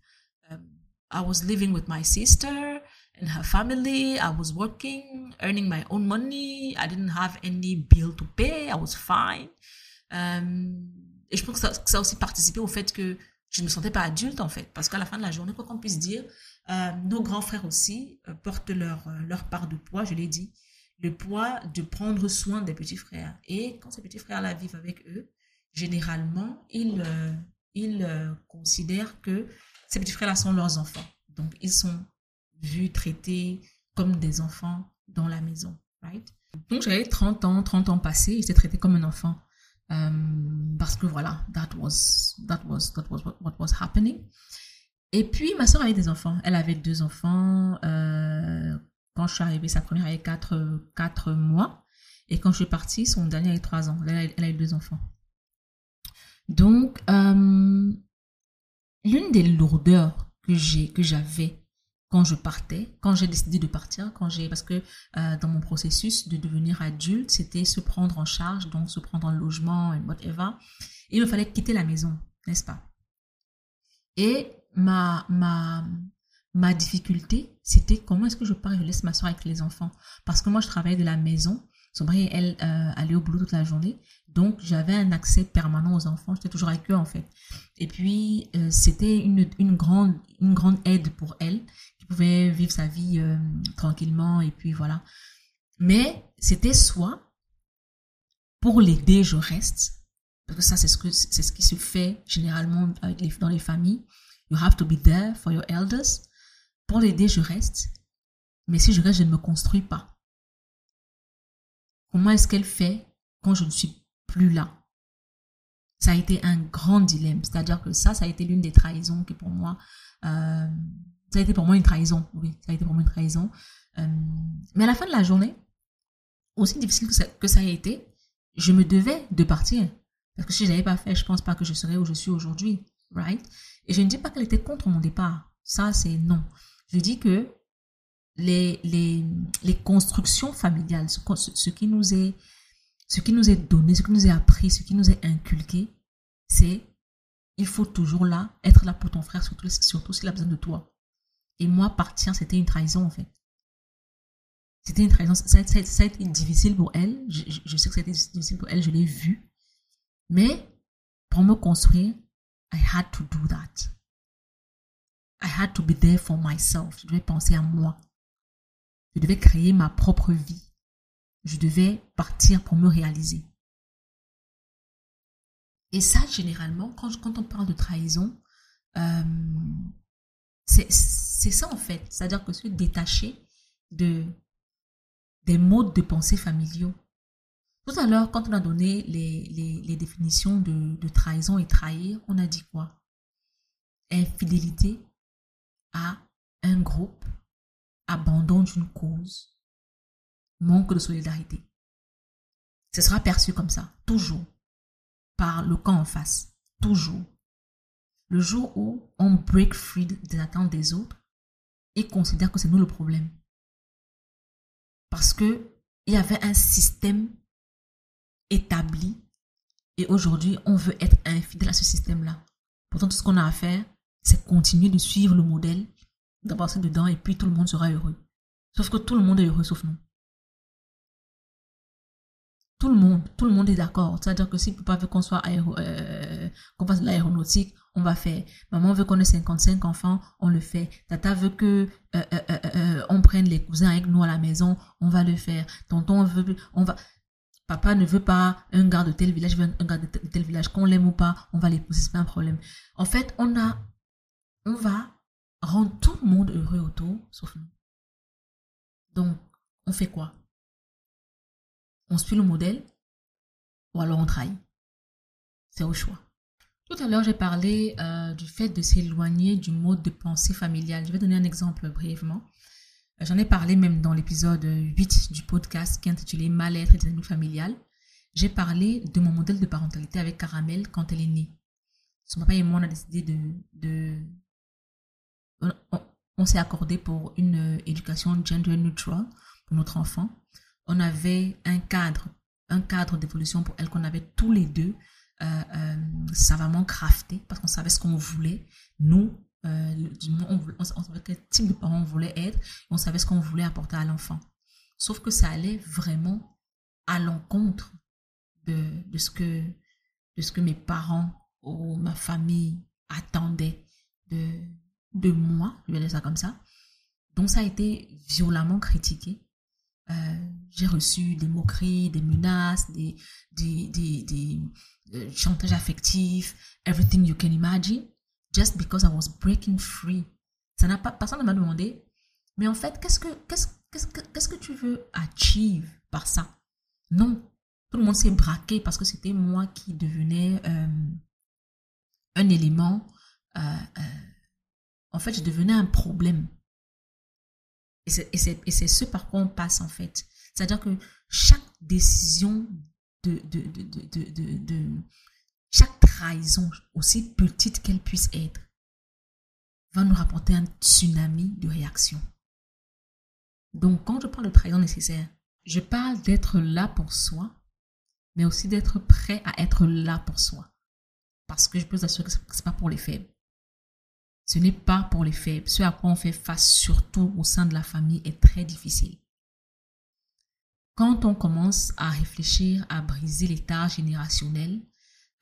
Euh, I was living with my sister in her family. I was working, earning my own money. I didn't have any bill to pay. I was fine. Euh, et je pense que ça, a aussi participé au fait que je ne me sentais pas adulte, en fait. Parce qu'à la fin de la journée, quoi qu'on puisse dire, euh, nos grands frères aussi euh, portent leur, leur part de poids, je l'ai dit. Le poids de prendre soin des petits frères. Et quand ces petits frères-là vivent avec eux, généralement, ils, ils considèrent que ces petits frères-là sont leurs enfants. Donc, ils sont vus, traités comme des enfants dans la maison. Right? Donc, j'avais 30 ans, 30 ans passés, j'étais traité comme un enfant. parce que voilà, that was, that was, that was what, was happening. Et puis, ma soeur avait des enfants. Elle avait deux enfants. Euh, quand je suis arrivée, sa première avait quatre, quatre mois. Et quand je suis partie, son dernier avait trois ans. Elle, elle a eu deux enfants. Donc, euh, l'une des lourdeurs que j'ai, que j'avais quand je partais, quand j'ai décidé de partir, quand j'ai, parce que euh, dans mon processus de devenir adulte, c'était se prendre en charge, donc se prendre en logement et whatever. Et il me fallait quitter la maison, n'est-ce pas? Et ma, ma, ma difficulté, c'était comment est-ce que je pars et je laisse ma soeur avec les enfants? Parce que moi, je travaillais de la maison. Son mari, elle, euh, allait au boulot toute la journée. Donc, j'avais un accès permanent aux enfants. J'étais toujours avec eux, en fait. Et puis, euh, c'était une, une, grande, une grande aide pour elle, pouvait vivre sa vie euh, tranquillement. Et puis, voilà. Mais c'était soit, pour l'aider, je reste. Parce que ça, c'est ce, que, c'est ce qui se fait généralement dans les familles. You have to be there for your elders. Pour l'aider, je reste. Mais si je reste, je ne me construis pas. Comment est-ce qu'elle fait quand je ne suis plus là? Ça a été un grand dilemme. C'est-à-dire que ça, ça a été l'une des trahisons qui pour moi... Euh, ça a été pour moi une trahison. Oui, ça a été pour moi une trahison. Euh, mais à la fin de la journée, aussi difficile que ça, que a été, je me devais de partir. Parce que si je n'avais pas fait, je pense pas que je serais où je suis aujourd'hui. Right? Et je ne dis pas qu'elle était contre mon départ. Ça, c'est non. Je dis que les, les, les constructions familiales, ce, ce, qui nous est, ce qui nous est donné, ce qui nous est appris, ce qui nous est inculqué, c'est il faut toujours là, être là pour ton frère, surtout, surtout s'il a besoin de toi. Et moi, partir, c'était une trahison, en fait. C'était une trahison. Ça, ça, a été difficile pour elle. Je, sais que c'était difficile pour elle, je l'ai vu. Mais pour me construire, I had to do that. I had to be there for myself. Je devais penser à moi. Je devais créer ma propre vie. Je devais partir pour me réaliser. Et ça, généralement, quand, quand on parle de trahison, euh, c'est ça en fait. C'est-à-dire que se détacher de, des modes de pensée familiaux. Tout à l'heure, quand on a donné les, les, définitions de, trahison et trahir, on a dit quoi? Infidélité à un groupe, abandon d'une cause, manque de solidarité. Ce sera perçu comme ça, toujours, par le camp en face, toujours. Le jour où on break free des attentes des autres et considère que c'est nous le problème. Parce que il y avait un système établi et aujourd'hui on veut être infidèle à ce système-là. Pourtant tout ce qu'on a à faire, c'est continuer de suivre le modèle, d'avancer dedans et puis tout le monde sera heureux. Sauf que tout le monde est heureux sauf nous. Tout le monde, tout le monde est d'accord. C'est-à-dire que si papa veut qu'on soit aéro, euh, qu'on fasse l'aéronautique, on va faire. Maman veut qu'on ait 55 enfants, on le fait. Tata veut que euh, euh, on prenne les cousins avec nous à la maison, on va le faire. Tonton veut, on va. Papa ne veut pas un gars de tel village, un gars de tel village. Qu'on l'aime ou pas, on va l'épouser, c'est pas un problème. En fait, on a, on va rendre tout le monde heureux autour, sauf nous. Donc, on fait quoi? On suit le modèle ou alors on trahit. C'est au choix. Tout à l'heure, j'ai parlé euh, du fait de s'éloigner du mode de pensée familial. Je vais donner un exemple brièvement. J'en ai parlé même dans l'épisode 8 du podcast qui est intitulé Mal-être et dynamique familiale. J'ai parlé de mon modèle de parentalité avec Caramel quand elle est née. Son papa et moi, on a décidé de... de on, s'est accordé pour une éducation gender neutral pour notre enfant. On avait un cadre, un cadre d'évolution pour elle qu'on avait tous les deux euh, euh, savamment crafté parce qu'on savait ce qu'on voulait. Nous, euh, on, on, savait quel type de parents on voulait être, on savait ce qu'on voulait apporter à l'enfant. Sauf que ça allait vraiment à l'encontre de, de, ce que de ce que mes parents ou ma famille attendaient de, de moi, je vais dire ça comme ça. Donc ça a été violemment critiqué. Euh, j'ai reçu des moqueries, des menaces, des, des, des, des euh, chantages affectifs, everything you can imagine, just because I was breaking free. Ça n'a pas, personne ne m'a demandé, mais en fait, qu'est-ce que, qu'est-ce, qu'est-ce que, qu'est-ce que tu veux achieve par ça? Non. Tout le monde s'est braqué parce que c'était moi qui devenais euh, un élément. En fait, je devenais un problème. Et c'est ce par quoi on passe, en fait. C'est-à-dire que chaque décision de, chaque trahison, aussi petite qu'elle puisse être, va nous rapporter un tsunami de réaction. Donc, quand je parle de trahison nécessaire, je parle d'être là pour soi, mais aussi d'être prêt à être là pour soi. Parce que je peux vous assurer que ce n'est pas pour les faibles. Ce n'est pas pour les faibles. Ce à quoi on fait face, surtout au sein de la famille, est très difficile. Quand on commence à réfléchir à briser l'état générationnel,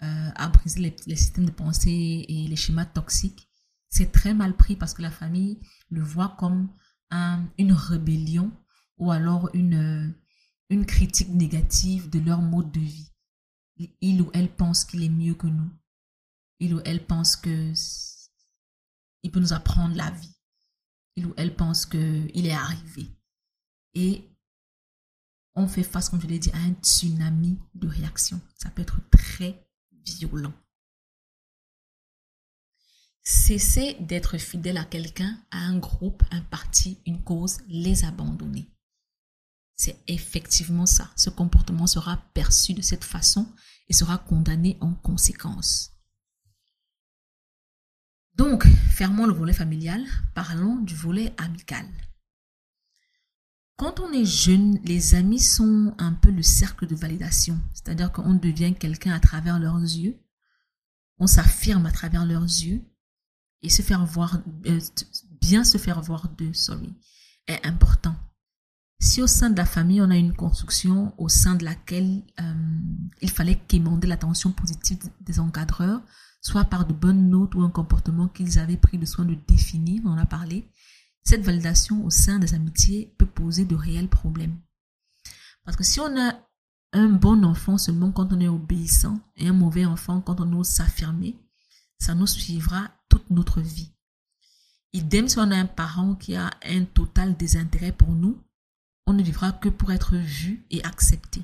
euh, à briser les, systèmes de pensée et les schémas toxiques, c'est très mal pris parce que la famille le voit comme une rébellion ou alors une, une critique négative de leur mode de vie. Il ou elle pense qu'il est mieux que nous. Il ou elle pense que il peut nous apprendre la vie. Il ou elle pense qu'il est arrivé. Et on fait face, comme je l'ai dit, à un tsunami de réactions. Ça peut être très violent. Cesser d'être fidèle à quelqu'un, à un groupe, un parti, une cause, les abandonner. C'est effectivement ça. Ce comportement sera perçu de cette façon et sera condamné en conséquence. Donc, fermons le volet familial, parlons du volet amical. Quand on est jeune, les amis sont un peu le cercle de validation, c'est-à-dire qu'on devient quelqu'un à travers leurs yeux, on s'affirme à travers leurs yeux et se faire voir, euh, bien se faire voir d'eux, sorry, est important. Si au sein de la famille, on a une construction au sein de laquelle euh, il fallait quémander l'attention positive des encadreurs, soit par de bonnes notes ou un comportement qu'ils avaient pris le soin de définir, on en a parlé, cette validation au sein des amitiés peut poser de réels problèmes. Parce que si on a un bon enfant seulement quand on est obéissant et un mauvais enfant quand on ose s'affirmer, ça nous suivra toute notre vie. Idem si on a un parent qui a un total désintérêt pour nous, on ne vivra que pour être vu et accepté.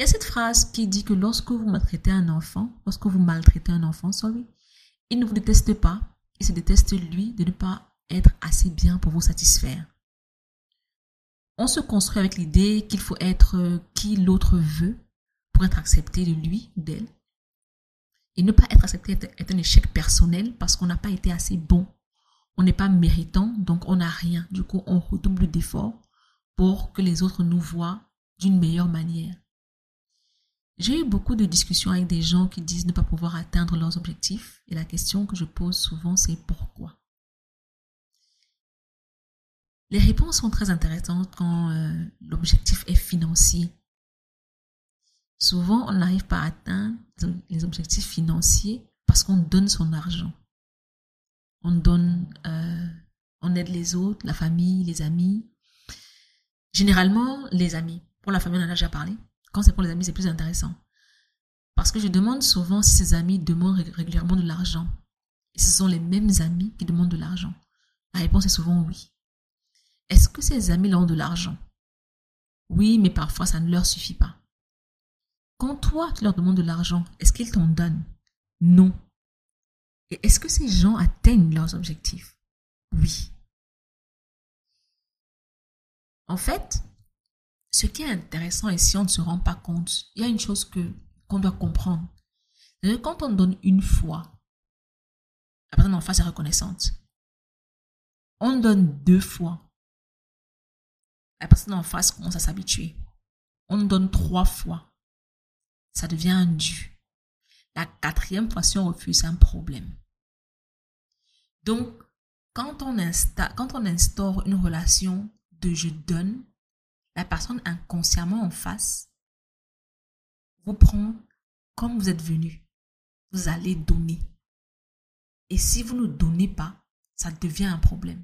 Il y a cette phrase qui dit que lorsque vous maltraitez un enfant, lorsque vous maltraitez un enfant, sorry, il ne vous déteste pas, il se déteste lui de ne pas être assez bien pour vous satisfaire. On se construit avec l'idée qu'il faut être qui l'autre veut pour être accepté de lui ou d'elle. Et ne pas être accepté est un échec personnel parce qu'on n'a pas été assez bon. On n'est pas méritant, donc on n'a rien. Du coup, on redouble d'efforts pour que les autres nous voient d'une meilleure manière. J'ai eu beaucoup de discussions avec des gens qui disent ne pas pouvoir atteindre leurs objectifs et la question que je pose souvent c'est pourquoi? Les réponses sont très intéressantes quand euh, l'objectif est financier. Souvent, on n'arrive pas à atteindre les objectifs financiers parce qu'on donne son argent. On donne, euh, on aide les autres, la famille, les amis, Généralement, les amis. Pour la famille, on en a déjà parlé. Quand c'est pour les amis, c'est plus intéressant. Parce que je demande souvent si ces amis demandent régulièrement de l'argent. Et ce sont les mêmes amis qui demandent de l'argent. La réponse est souvent oui. Est-ce que ces amis ont de l'argent? Oui, mais parfois ça ne leur suffit pas. Quand toi, tu leur demandes de l'argent, est-ce qu'ils t'en donnent? Non. Et est-ce que ces gens atteignent leurs objectifs? Oui. En fait, ce qui est intéressant et si on ne se rend pas compte, il y a une chose que qu'on doit comprendre. Que quand on donne une fois, la personne en face est reconnaissante. On donne deux fois, la personne en face commence à s'habituer. On donne trois fois, ça devient un dû. La quatrième fois, si on refuse, c'est un problème. Donc, quand on, quand on instaure une relation de je donne, la personne inconsciemment en face vous prend comme vous êtes venu, vous allez donner. Et si vous ne donnez pas, ça devient un problème.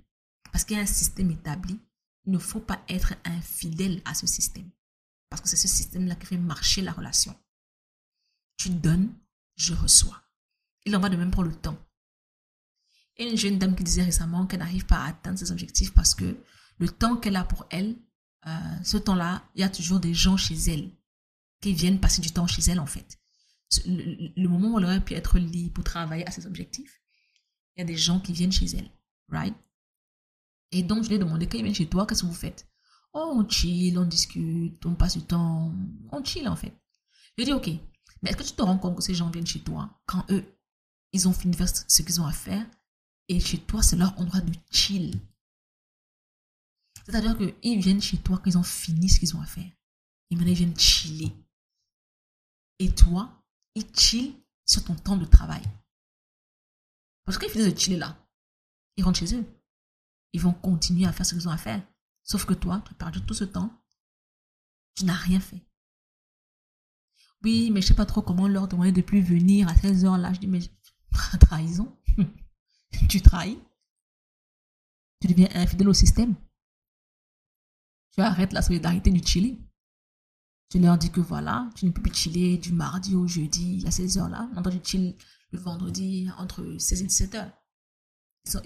Parce qu'il y a un système établi. Il ne faut pas être infidèle à ce système. Parce que c'est ce système-là qui fait marcher la relation. Tu donnes, je reçois. Il en va de même pour le temps. Une jeune dame qui disait récemment qu'elle n'arrive pas à atteindre ses objectifs parce que le temps qu'elle a pour elle, euh, ce temps-là, il y a toujours des gens chez elle qui viennent passer du temps chez elle en fait. Le, moment où elle aurait pu être libre pour travailler à ses objectifs, il y a des gens qui viennent chez elle, right? Et donc je lui ai demandé quand ils viennent chez toi, qu'est-ce que vous faites? Oh, on chill, on discute, on passe du temps, on chill en fait. Je lui ai dit ok, mais est-ce que tu te rends compte que ces gens viennent chez toi quand eux, ils ont fini de ce qu'ils ont à faire et chez toi, c'est leur endroit de chill? C'est-à-dire qu'ils viennent chez toi quand ils ont fini ce qu'ils ont à faire. Et maintenant, ils viennent chiller. Et toi, ils chillent sur ton temps de travail. Parce qu'ils finissent de chiller là. Ils rentrent chez eux. Ils vont continuer à faire ce qu'ils ont à faire. Sauf que toi, tu as perdu tout ce temps. Tu n'as rien fait. Oui, mais je sais pas trop comment leur demander de plus venir à 16 heures là. Je dis, mais trahison. tu trahis. Tu deviens infidèle au système. Tu arrêtes la solidarité du chili. Tu leur dis que voilà, tu ne peux plus chiller du mardi au jeudi à 16 heures là. Maintenant, tu chilles le vendredi entre 16 et 17 heures. Ils sont,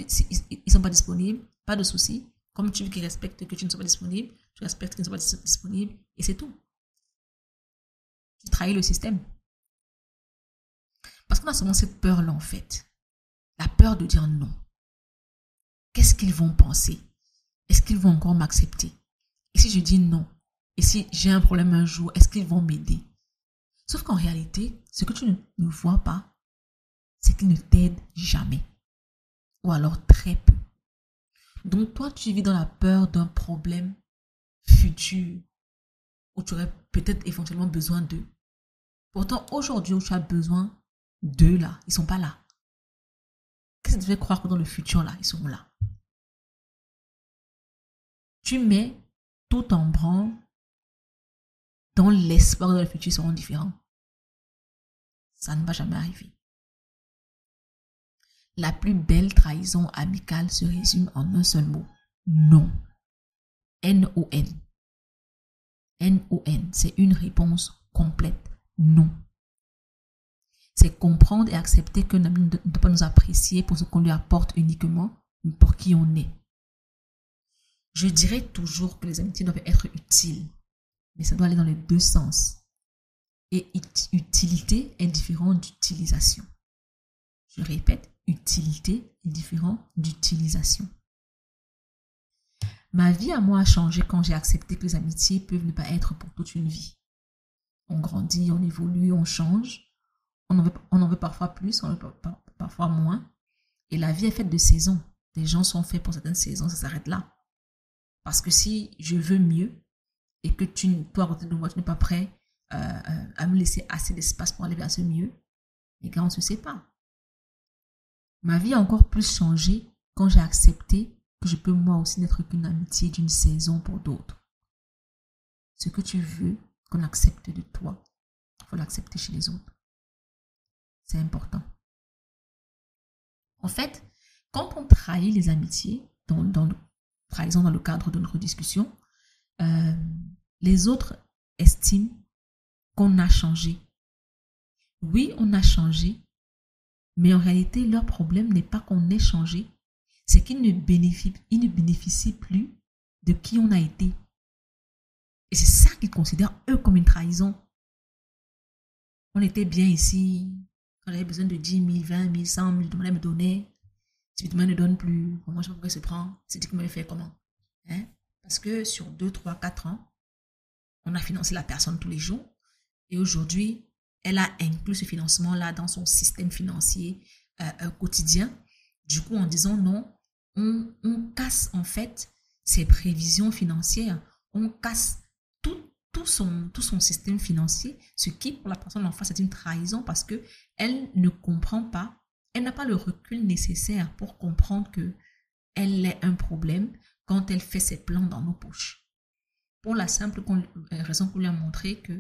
sont pas disponibles, pas de souci. Comme tu veux qu'ils respectent que tu ne sois pas disponible, tu respectes qu'ils ne soient pas disponibles et c'est tout. Tu trahis le système. Parce qu'on a souvent cette peur-là en fait. La peur de dire non. Qu'est-ce qu'ils vont penser? Est-ce qu'ils vont encore m'accepter? Et si je dis non? Et si j'ai un problème un jour, est-ce qu'ils vont m'aider? Sauf qu'en réalité, ce que tu ne vois pas, c'est qu'ils ne t'aident jamais. Ou alors très peu. Donc toi, tu vis dans la peur d'un problème futur où tu aurais peut-être éventuellement besoin d'eux. Pourtant, aujourd'hui où tu as besoin d'eux là, ils sont pas là. Qu'est-ce que tu fais croire que dans le futur, là, ils seront là? Tu mets tout en branle dans l'espoir que dans le futur, seront différents. Ça ne va jamais arriver. La plus belle trahison amicale se résume en un seul mot. Non. N-O-N. N-O-N. C'est une réponse complète. Non c'est comprendre et accepter ami ne doit pas nous apprécier pour ce qu'on lui apporte uniquement, mais pour qui on est. Je dirais toujours que les amitiés doivent être utiles, mais ça doit aller dans les deux sens. Et utilité est différent d'utilisation. Je répète, utilité est différent d'utilisation. Ma vie à moi a changé quand j'ai accepté que les amitiés peuvent ne pas être pour toute une vie. On grandit, on évolue, on change. On en veut, parfois plus, on en veut parfois moins. Et la vie est faite de saisons. Des gens sont faits pour certaines saisons, ça s'arrête là. Parce que si je veux mieux et que tu, toi, à côté de moi, tu n'es pas prêt euh, euh, à me laisser assez d'espace pour aller vers ce mieux, les gars, on se pas. Ma vie a encore plus changé quand j'ai accepté que je peux moi aussi n'être qu'une amitié d'une saison pour d'autres. Ce que tu veux qu'on accepte de toi, il faut l'accepter chez les autres. C'est important. En fait, quand on trahit les amitiés, dans, par exemple dans le cadre de notre discussion, euh, les autres estiment qu'on a changé. Oui, on a changé, mais en réalité, leur problème n'est pas qu'on ait changé, c'est qu'ils ne, bénéficient, ne bénéficient plus de qui on a été. Et c'est ça qu'ils considèrent, eux, comme une trahison. On était bien ici, quand j'avais besoin de 10 000, 20 000, 100 000, demandait me donner. Typiquement, ne donne plus. Comment je sais pas pourquoi il se prend. C'est comment il fait comment? Hein? Parce que sur 2, 3, 4 ans, on a financé la personne tous les jours. Et aujourd'hui, elle a inclus ce financement-là dans son système financier euh, euh, quotidien. Du coup, en disant non, on, on casse en fait ses prévisions financières. On casse tout son, tout son système financier, ce qui pour la personne en face est une trahison parce que elle ne comprend pas, elle n'a pas le recul nécessaire pour comprendre que elle est un problème quand elle fait ses plans dans nos poches. Pour la simple euh, raison qu'on lui a montré que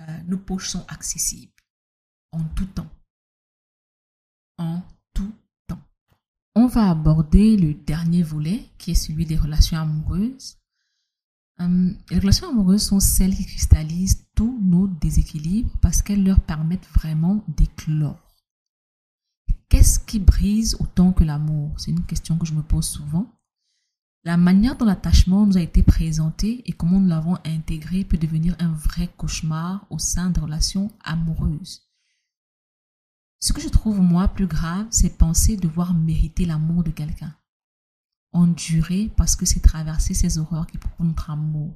euh, nos poches sont accessibles. en tout temps. En tout temps. On va aborder le dernier volet qui est celui des relations amoureuses. Hum, les relations amoureuses sont celles qui cristallisent tous nos déséquilibres parce qu'elles leur permettent vraiment d'éclore. Qu'est-ce qui brise autant que l'amour? C'est une question que je me pose souvent. La manière dont l'attachement nous a été présenté et comment nous l'avons intégré peut devenir un vrai cauchemar au sein de relations amoureuses. Ce que je trouve moi plus grave, c'est penser devoir mériter l'amour de quelqu'un. Endurer parce que c'est traverser ces horreurs qui prouvent notre amour.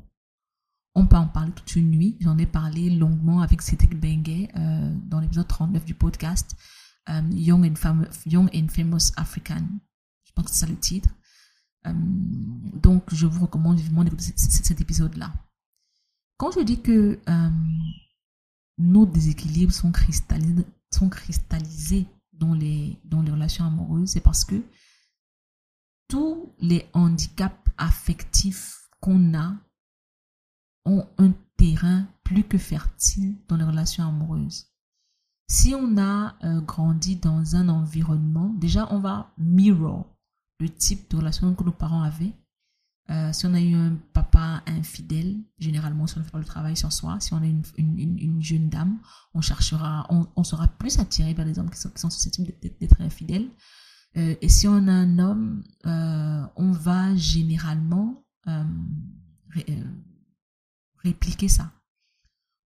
On peut en parler toute une nuit. J'en ai parlé longuement avec Cédric Benguet euh, dans l'épisode 39 du podcast euh, Young, and Young Famous African. Je pense que c'est ça le titre. Euh, donc, je vous recommande vivement d'écouter cet épisode-là. Quand je dis que euh, nos déséquilibres sont cristallisés, dans les relations amoureuses, c'est parce que tous les handicaps affectifs qu'on a ont un terrain plus que fertile dans les relations amoureuses. Si on a euh, grandi dans un environnement, déjà on va mirror le type de relation que nos parents avaient. Euh, si on a eu un papa infidèle, généralement, si on ne fait pas le travail sur soi, si on est une, jeune dame, on cherchera, on, sera plus attiré vers les hommes qui sont, susceptibles d'être infidèles. Euh, et si on a un homme, on va généralement répliquer ça.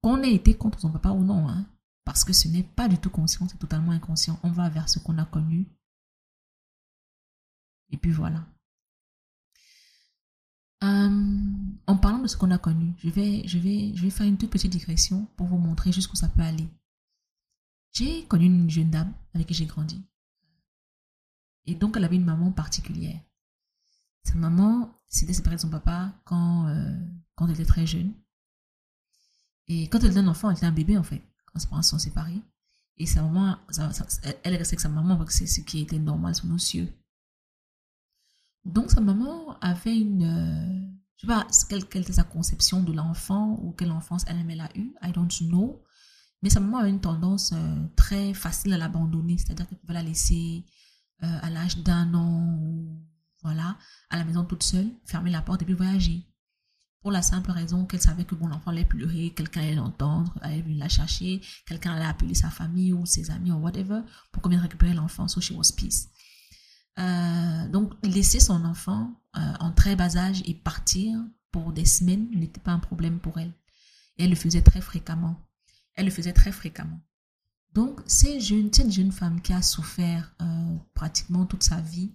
Qu'on ait été contre son papa ou non, hein, parce que ce n'est pas du tout conscient, c'est totalement inconscient. On va vers ce qu'on a connu et puis voilà. Euh, en parlant de ce qu'on a connu, je vais, je, vais, je vais faire une toute petite digression pour vous montrer jusqu'où ça peut aller. J'ai connu une jeune dame avec qui j'ai grandi. Et donc, elle avait une maman particulière. Sa maman s'était séparée de son papa quand, euh, quand elle était très jeune. Et quand elle était un enfant, elle était un bébé en fait, parents sont séparés. Et sa maman, elle est restée avec sa maman parce que c'est ce qui était normal sous nos cieux. Donc sa maman avait une, euh, je sais pas quelle, était sa conception de l'enfant ou quelle enfance elle-même elle a eu, I don't know. Mais sa maman avait une tendance euh, très facile à l'abandonner, c'est-à-dire qu'elle pouvait la laisser euh, à l'âge d'un an, voilà, à la maison toute seule, fermer la porte et puis voyager. Pour la simple raison qu'elle savait que bon, l'enfant allait pleurer, quelqu'un allait l'entendre, allait venir la chercher, quelqu'un allait appeler sa famille ou ses amis ou whatever pour qu'on vienne récupérer l'enfant. So she was peace. Euh, donc, laisser son enfant euh, en très bas âge et partir pour des semaines n'était pas un problème pour elle. Elle le faisait très fréquemment. Elle le faisait très fréquemment. Donc, cette jeune, cette jeune femme qui a souffert euh, pratiquement toute sa vie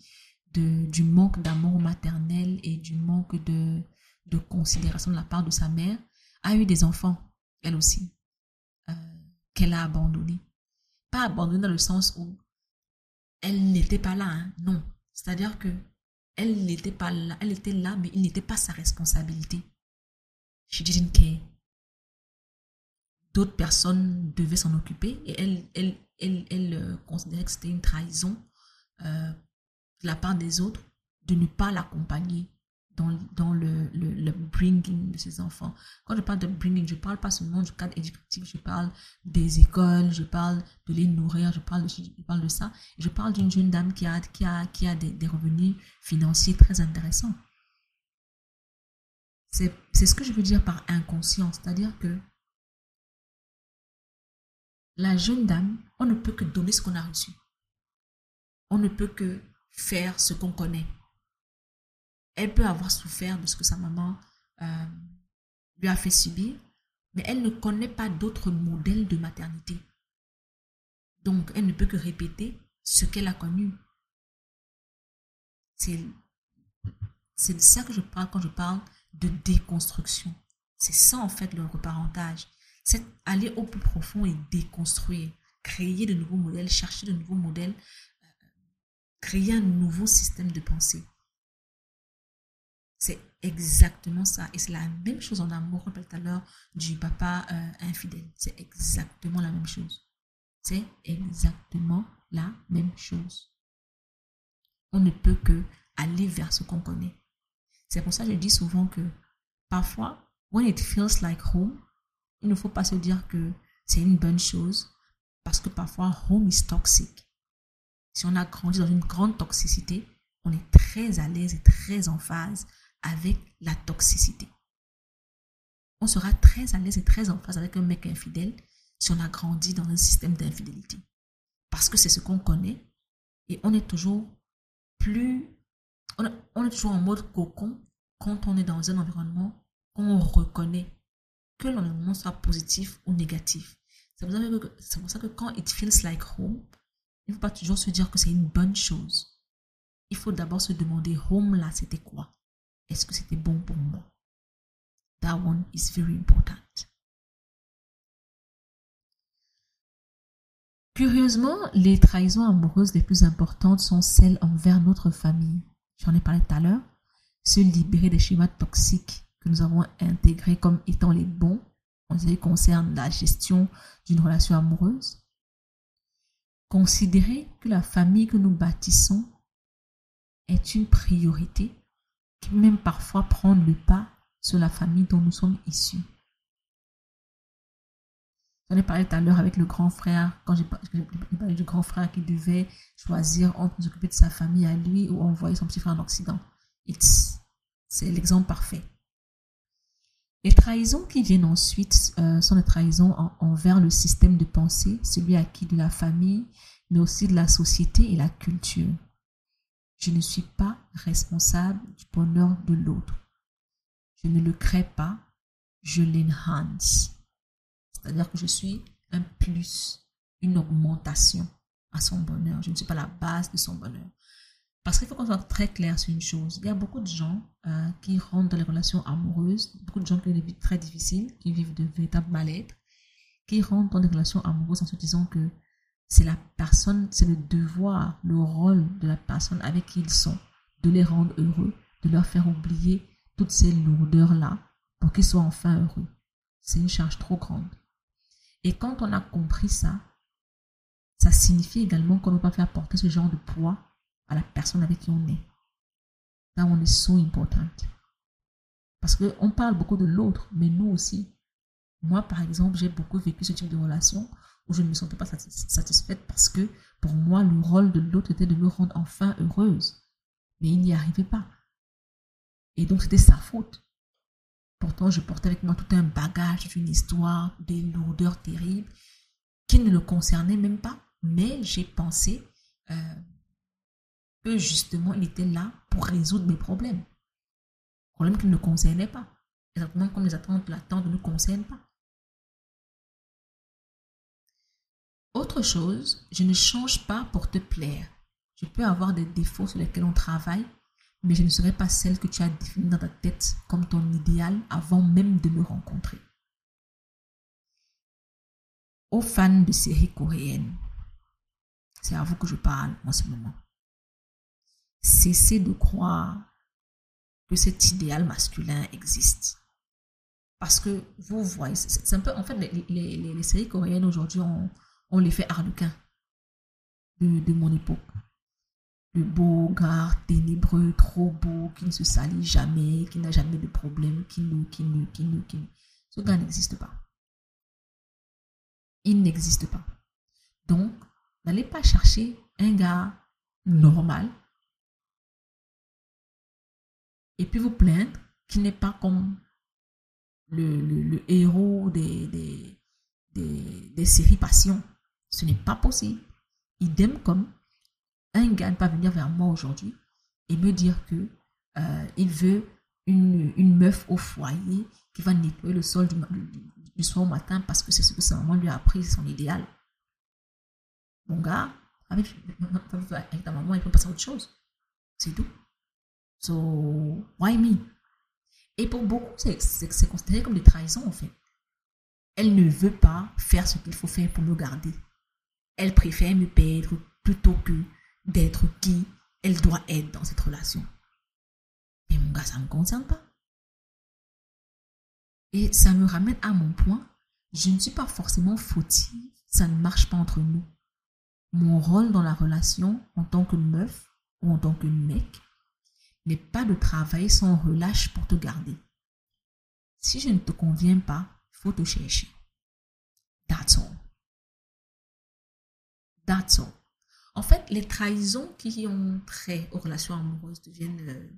de, du manque d'amour maternel et du manque de, de considération de la part de sa mère, a eu des enfants, elle aussi, qu'elle a abandonnés. Pas abandonnés dans le sens où elle n'était pas là, hein. non. C'est-à-dire que elle n'était pas là, elle était là, mais il n'était pas sa responsabilité. She didn't care. D'autres personnes devaient s'en occuper et elle, elle, elle, elle euh, considérait que c'était une trahison euh, de la part des autres de ne pas l'accompagner dans, dans le, le, bringing de ses enfants. Quand je parle de bringing, je ne parle pas seulement du cadre éducatif, je parle des écoles, je parle de les nourrir, je parle de, je parle de ça. Je parle d'une jeune dame qui a, qui a, qui a des, des revenus financiers très intéressants. C'est ce que je veux dire par inconscient, c'est-à-dire que la jeune dame, on ne peut que donner ce qu'on a reçu. On ne peut que faire ce qu'on connaît elle peut avoir souffert de ce que sa maman euh, lui a fait subir, mais elle ne connaît pas d'autres modèles de maternité. Donc, elle ne peut que répéter ce qu'elle a connu. C'est de ça que je parle quand je parle de déconstruction. C'est ça, en fait, le reparentage. C'est aller au plus profond et déconstruire, créer de nouveaux modèles, chercher de nouveaux modèles, euh, créer un nouveau système de pensée. C'est exactement ça. Et c'est la même chose en amour, on tout à l'heure du papa euh, infidèle. C'est exactement la même chose. C'est exactement la même chose. On ne peut que aller vers ce qu'on connaît. C'est pour ça que je dis souvent que parfois, when it feels like home, il ne faut pas se dire que c'est une bonne chose Parce que parfois, home is toxic. Si on a grandi dans une grande toxicité, on est très à l'aise et très en phase avec la toxicité. On sera très à l'aise et très en phase avec un mec infidèle si on a grandi dans un système d'infidélité. Parce que c'est ce qu'on connaît et on est toujours plus... On est toujours en mode cocon quand on est dans un environnement qu'on reconnaît que l'environnement soit positif ou négatif. C'est pour, ça que quand it feels like home, il ne faut pas toujours se dire que c'est une bonne chose. Il faut d'abord se demander, home là, c'était quoi? Est-ce que c'était bon pour moi? That one is very important. Curieusement, les trahisons amoureuses les plus importantes sont celles envers notre famille. J'en ai parlé tout à l'heure. Se libérer des schémas toxiques que nous avons intégrés comme étant les bons en ce qui concerne la gestion d'une relation amoureuse. Considérer que la famille que nous bâtissons est une priorité qui même parfois prend le pas sur la famille dont nous sommes issus. J'en ai parlé tout à l'heure avec le grand frère, quand j'ai parlé du grand frère qui devait choisir entre nous occuper de sa famille à lui ou envoyer son petit frère en Occident. C'est l'exemple parfait. Les trahisons qui viennent ensuite euh, sont des trahisons envers le système de pensée, celui acquis de la famille, mais aussi de la société et la culture. Je ne suis pas responsable du bonheur de l'autre. Je ne le crée pas, je l'enhance. C'est-à-dire que je suis un plus, une augmentation à son bonheur. Je ne suis pas la base de son bonheur. Parce qu'il faut qu'on soit très clair sur une chose. Il y a beaucoup de gens euh, qui rentrent dans les relations amoureuses, beaucoup de gens qui ont des vies très difficiles, qui vivent de véritables mal-être, qui rentrent dans des relations amoureuses en se disant que c'est la personne, c'est le devoir, le rôle de la personne avec qui ils sont, de les rendre heureux, de leur faire oublier toutes ces lourdeurs-là pour qu'ils soient enfin heureux. C'est une charge trop grande. Et quand on a compris ça, ça signifie également qu'on ne peut pas faire porter ce genre de poids à la personne avec qui on est. Là, on est so important. Parce qu'on parle beaucoup de l'autre, mais nous aussi. Moi, par exemple, j'ai beaucoup vécu ce type de relation où je ne me sentais pas satisfaite parce que pour moi, le rôle de l'autre était de me rendre enfin heureuse. Mais il n'y arrivait pas. Et donc, c'était sa faute. Pourtant, je portais avec moi tout un bagage, une histoire, des lourdeurs terribles qui ne le concernaient même pas. Mais j'ai pensé euh, que justement, il était là pour résoudre mes problèmes. Problèmes qui ne le concernaient pas. Exactement comme les attentes ne nous concernent pas. Autre chose, je ne change pas pour te plaire. Je peux avoir des défauts sur lesquels on travaille, mais je ne serai pas celle que tu as définie dans ta tête comme ton idéal avant même de me rencontrer. Aux fans de séries coréennes, c'est à vous que je parle en ce moment cessez de croire que cet idéal masculin existe. Parce que vous voyez, c'est un peu, en fait, les, séries coréennes aujourd'hui ont, ont l'effet harlequin de, de mon époque. Le beau gars ténébreux, trop beau, qui ne se salit jamais, qui n'a jamais de problème, qui ne, qui ne, qui ne, qui ne. Ce gars n'existe pas. Il n'existe pas. Donc, n'allez pas chercher un gars normal et puis vous plaindre qu'il n'est pas comme le, le, héros des, des, des, des, séries passion. Ce n'est pas possible. Idem comme un gars ne pas venir vers moi aujourd'hui et me dire que euh, il veut une, une, meuf au foyer qui va nettoyer le sol du, soir au matin parce que c'est ce que sa maman lui a appris, son idéal. Mon gars, avec, avec ta maman, il peut passer à autre chose. C'est tout. So, why me? Et pour beaucoup, c'est considéré comme des trahisons, en fait. Elle ne veut pas faire ce qu'il faut faire pour me garder. Elle préfère me perdre plutôt que d'être qui elle doit être dans cette relation. Et mon gars, ça ne me concerne pas. Et ça me ramène à mon point. Je ne suis pas forcément fautive. Ça ne marche pas entre nous. Mon rôle dans la relation en tant que meuf ou en tant que mec, n'est pas de travailler sans relâche pour te garder. Si je ne te conviens pas, faut te chercher. That's all. En fait, les trahisons qui ont trait aux relations amoureuses deviennent euh,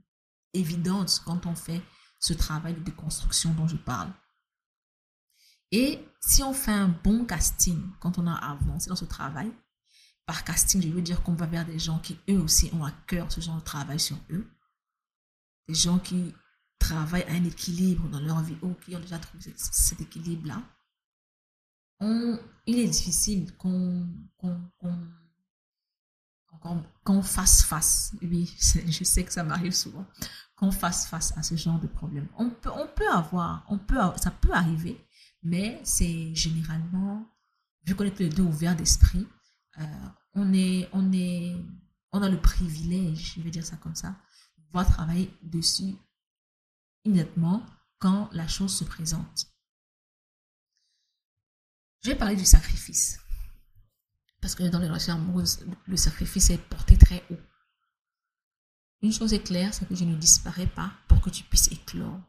évidentes quand on fait ce travail de déconstruction dont je parle. Et si on fait un bon casting quand on a avancé dans ce travail, par casting, je veux dire qu'on va vers des gens qui eux aussi ont à cœur ce genre de travail sur eux, des gens qui travaillent à un équilibre dans leur vie ou qui ont déjà trouvé cet équilibre-là, il est difficile qu'on qu'on fasse face, oui, je sais que ça m'arrive souvent, qu'on fasse face à ce genre de problème. On peut, on peut avoir, on peut, ça peut arriver, mais c'est généralement, vu qu'on est tous les deux ouverts d'esprit, euh, on est, on est, on a le privilège, je vais dire ça comme ça, de pouvoir travailler dessus immédiatement quand la chose se présente. Je vais parler du sacrifice. Parce que dans les relations amoureuses, le sacrifice est porté très haut. Une chose est claire, c'est que je ne disparais pas pour que tu puisses éclore.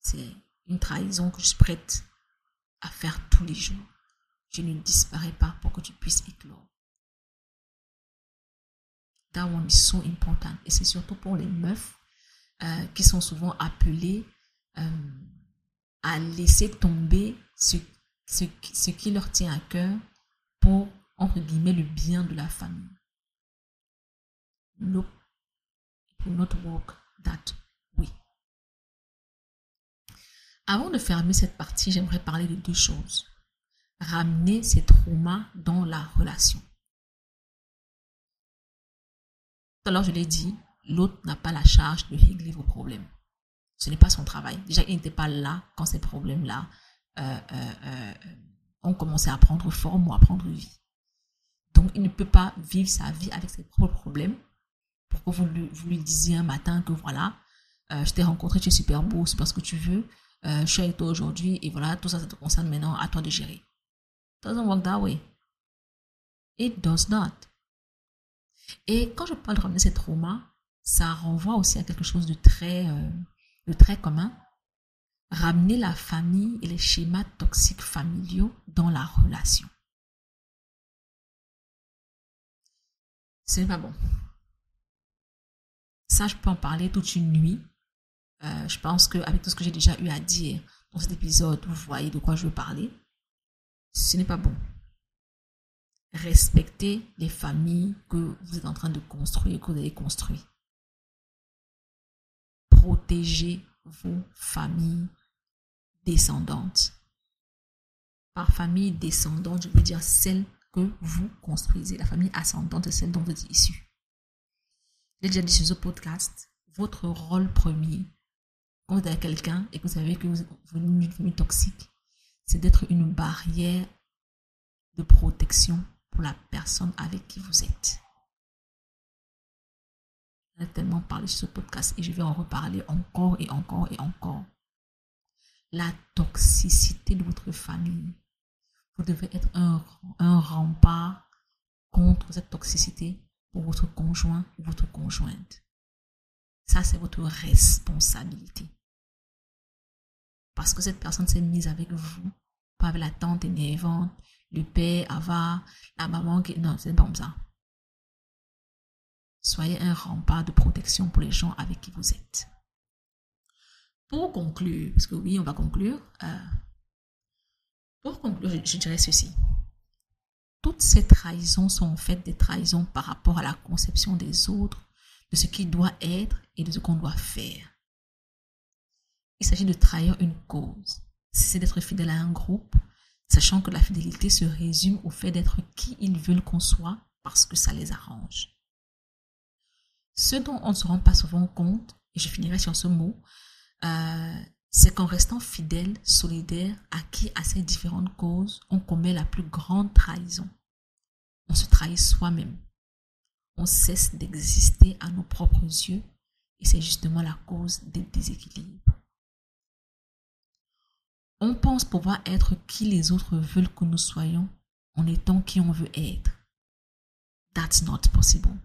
C'est une trahison que je prête à faire tous les jours. Je ne disparais pas pour que tu puisses éclore. That one is so important. Et c'est surtout pour les meufs euh, qui sont souvent appelées euh, à laisser tomber ce, ce, qui leur tient à cœur pour entre guillemets, le bien de la famille. No, will not work that way. Avant de fermer cette partie, j'aimerais parler de deux choses. Ramener ces traumas dans la relation. Tout à l'heure, je l'ai dit, l'autre n'a pas la charge de régler vos problèmes. Ce n'est pas son travail. Déjà, il n'était pas là quand ces problèmes-là ont commencé à prendre forme ou à prendre vie. Donc, il ne peut pas vivre sa vie avec ses propres problèmes. Pour que vous lui, vous lui disiez un matin que voilà, euh, je t'ai rencontré, tu es super beau, c'est parce que tu veux. Euh, je suis avec toi aujourd'hui et voilà, tout ça, ça te concerne maintenant, à toi de gérer. It doesn't work that way. It does not. Et quand je parle de ramener ces traumas, ça renvoie aussi à quelque chose de très, euh, de très commun. Ramener la famille et les schémas toxiques familiaux dans la relation. c'est pas bon. Ça, je peux en parler toute une nuit. Euh, je pense qu'avec tout ce que j'ai déjà eu à dire dans cet épisode, vous voyez de quoi je veux parler. Ce n'est pas bon. Respectez les familles que vous êtes en train de construire, que vous avez construites. Protégez vos familles descendantes. Par famille descendante, je veux dire celles que vous construisez. La famille ascendante est celle dont vous êtes issu. J'ai déjà dit sur ce podcast, votre rôle premier, quand vous êtes quelqu'un et que vous savez que vous êtes une famille toxique, c'est d'être une barrière de protection pour la personne avec qui vous êtes. J'ai tellement parlé sur ce podcast et je vais en reparler encore et encore et encore. La toxicité de votre famille vous devez être un, un rempart contre cette toxicité pour votre conjoint ou votre conjointe. Ça, c'est votre responsabilité. Parce que cette personne s'est mise avec vous, pas avec la tante énervante, le père avare, la maman qui... Non, c'est pas comme ça. Soyez un rempart de protection pour les gens avec qui vous êtes. Pour conclure, parce que oui, on va conclure, euh, pour conclure, je dirais ceci. Toutes ces trahisons sont en fait des trahisons par rapport à la conception des autres, de ce qui doit être et de ce qu'on doit faire. Il s'agit de trahir une cause. C'est d'être fidèle à un groupe, sachant que la fidélité se résume au fait d'être qui ils veulent qu'on soit parce que ça les arrange. Ce dont on ne se rend pas souvent compte, et je finirai sur ce mot, euh, c'est qu'en restant fidèle, solidaire, acquis à ces différentes causes, on commet la plus grande trahison. On se trahit soi-même. On cesse d'exister à nos propres yeux et c'est justement la cause des déséquilibres. On pense pouvoir être qui les autres veulent que nous soyons en étant qui on veut être. That's not possible.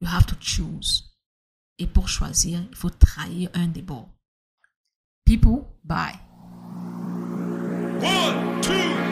You have to choose. Pour choisir, il faut trahir un des. People, bye. One, two.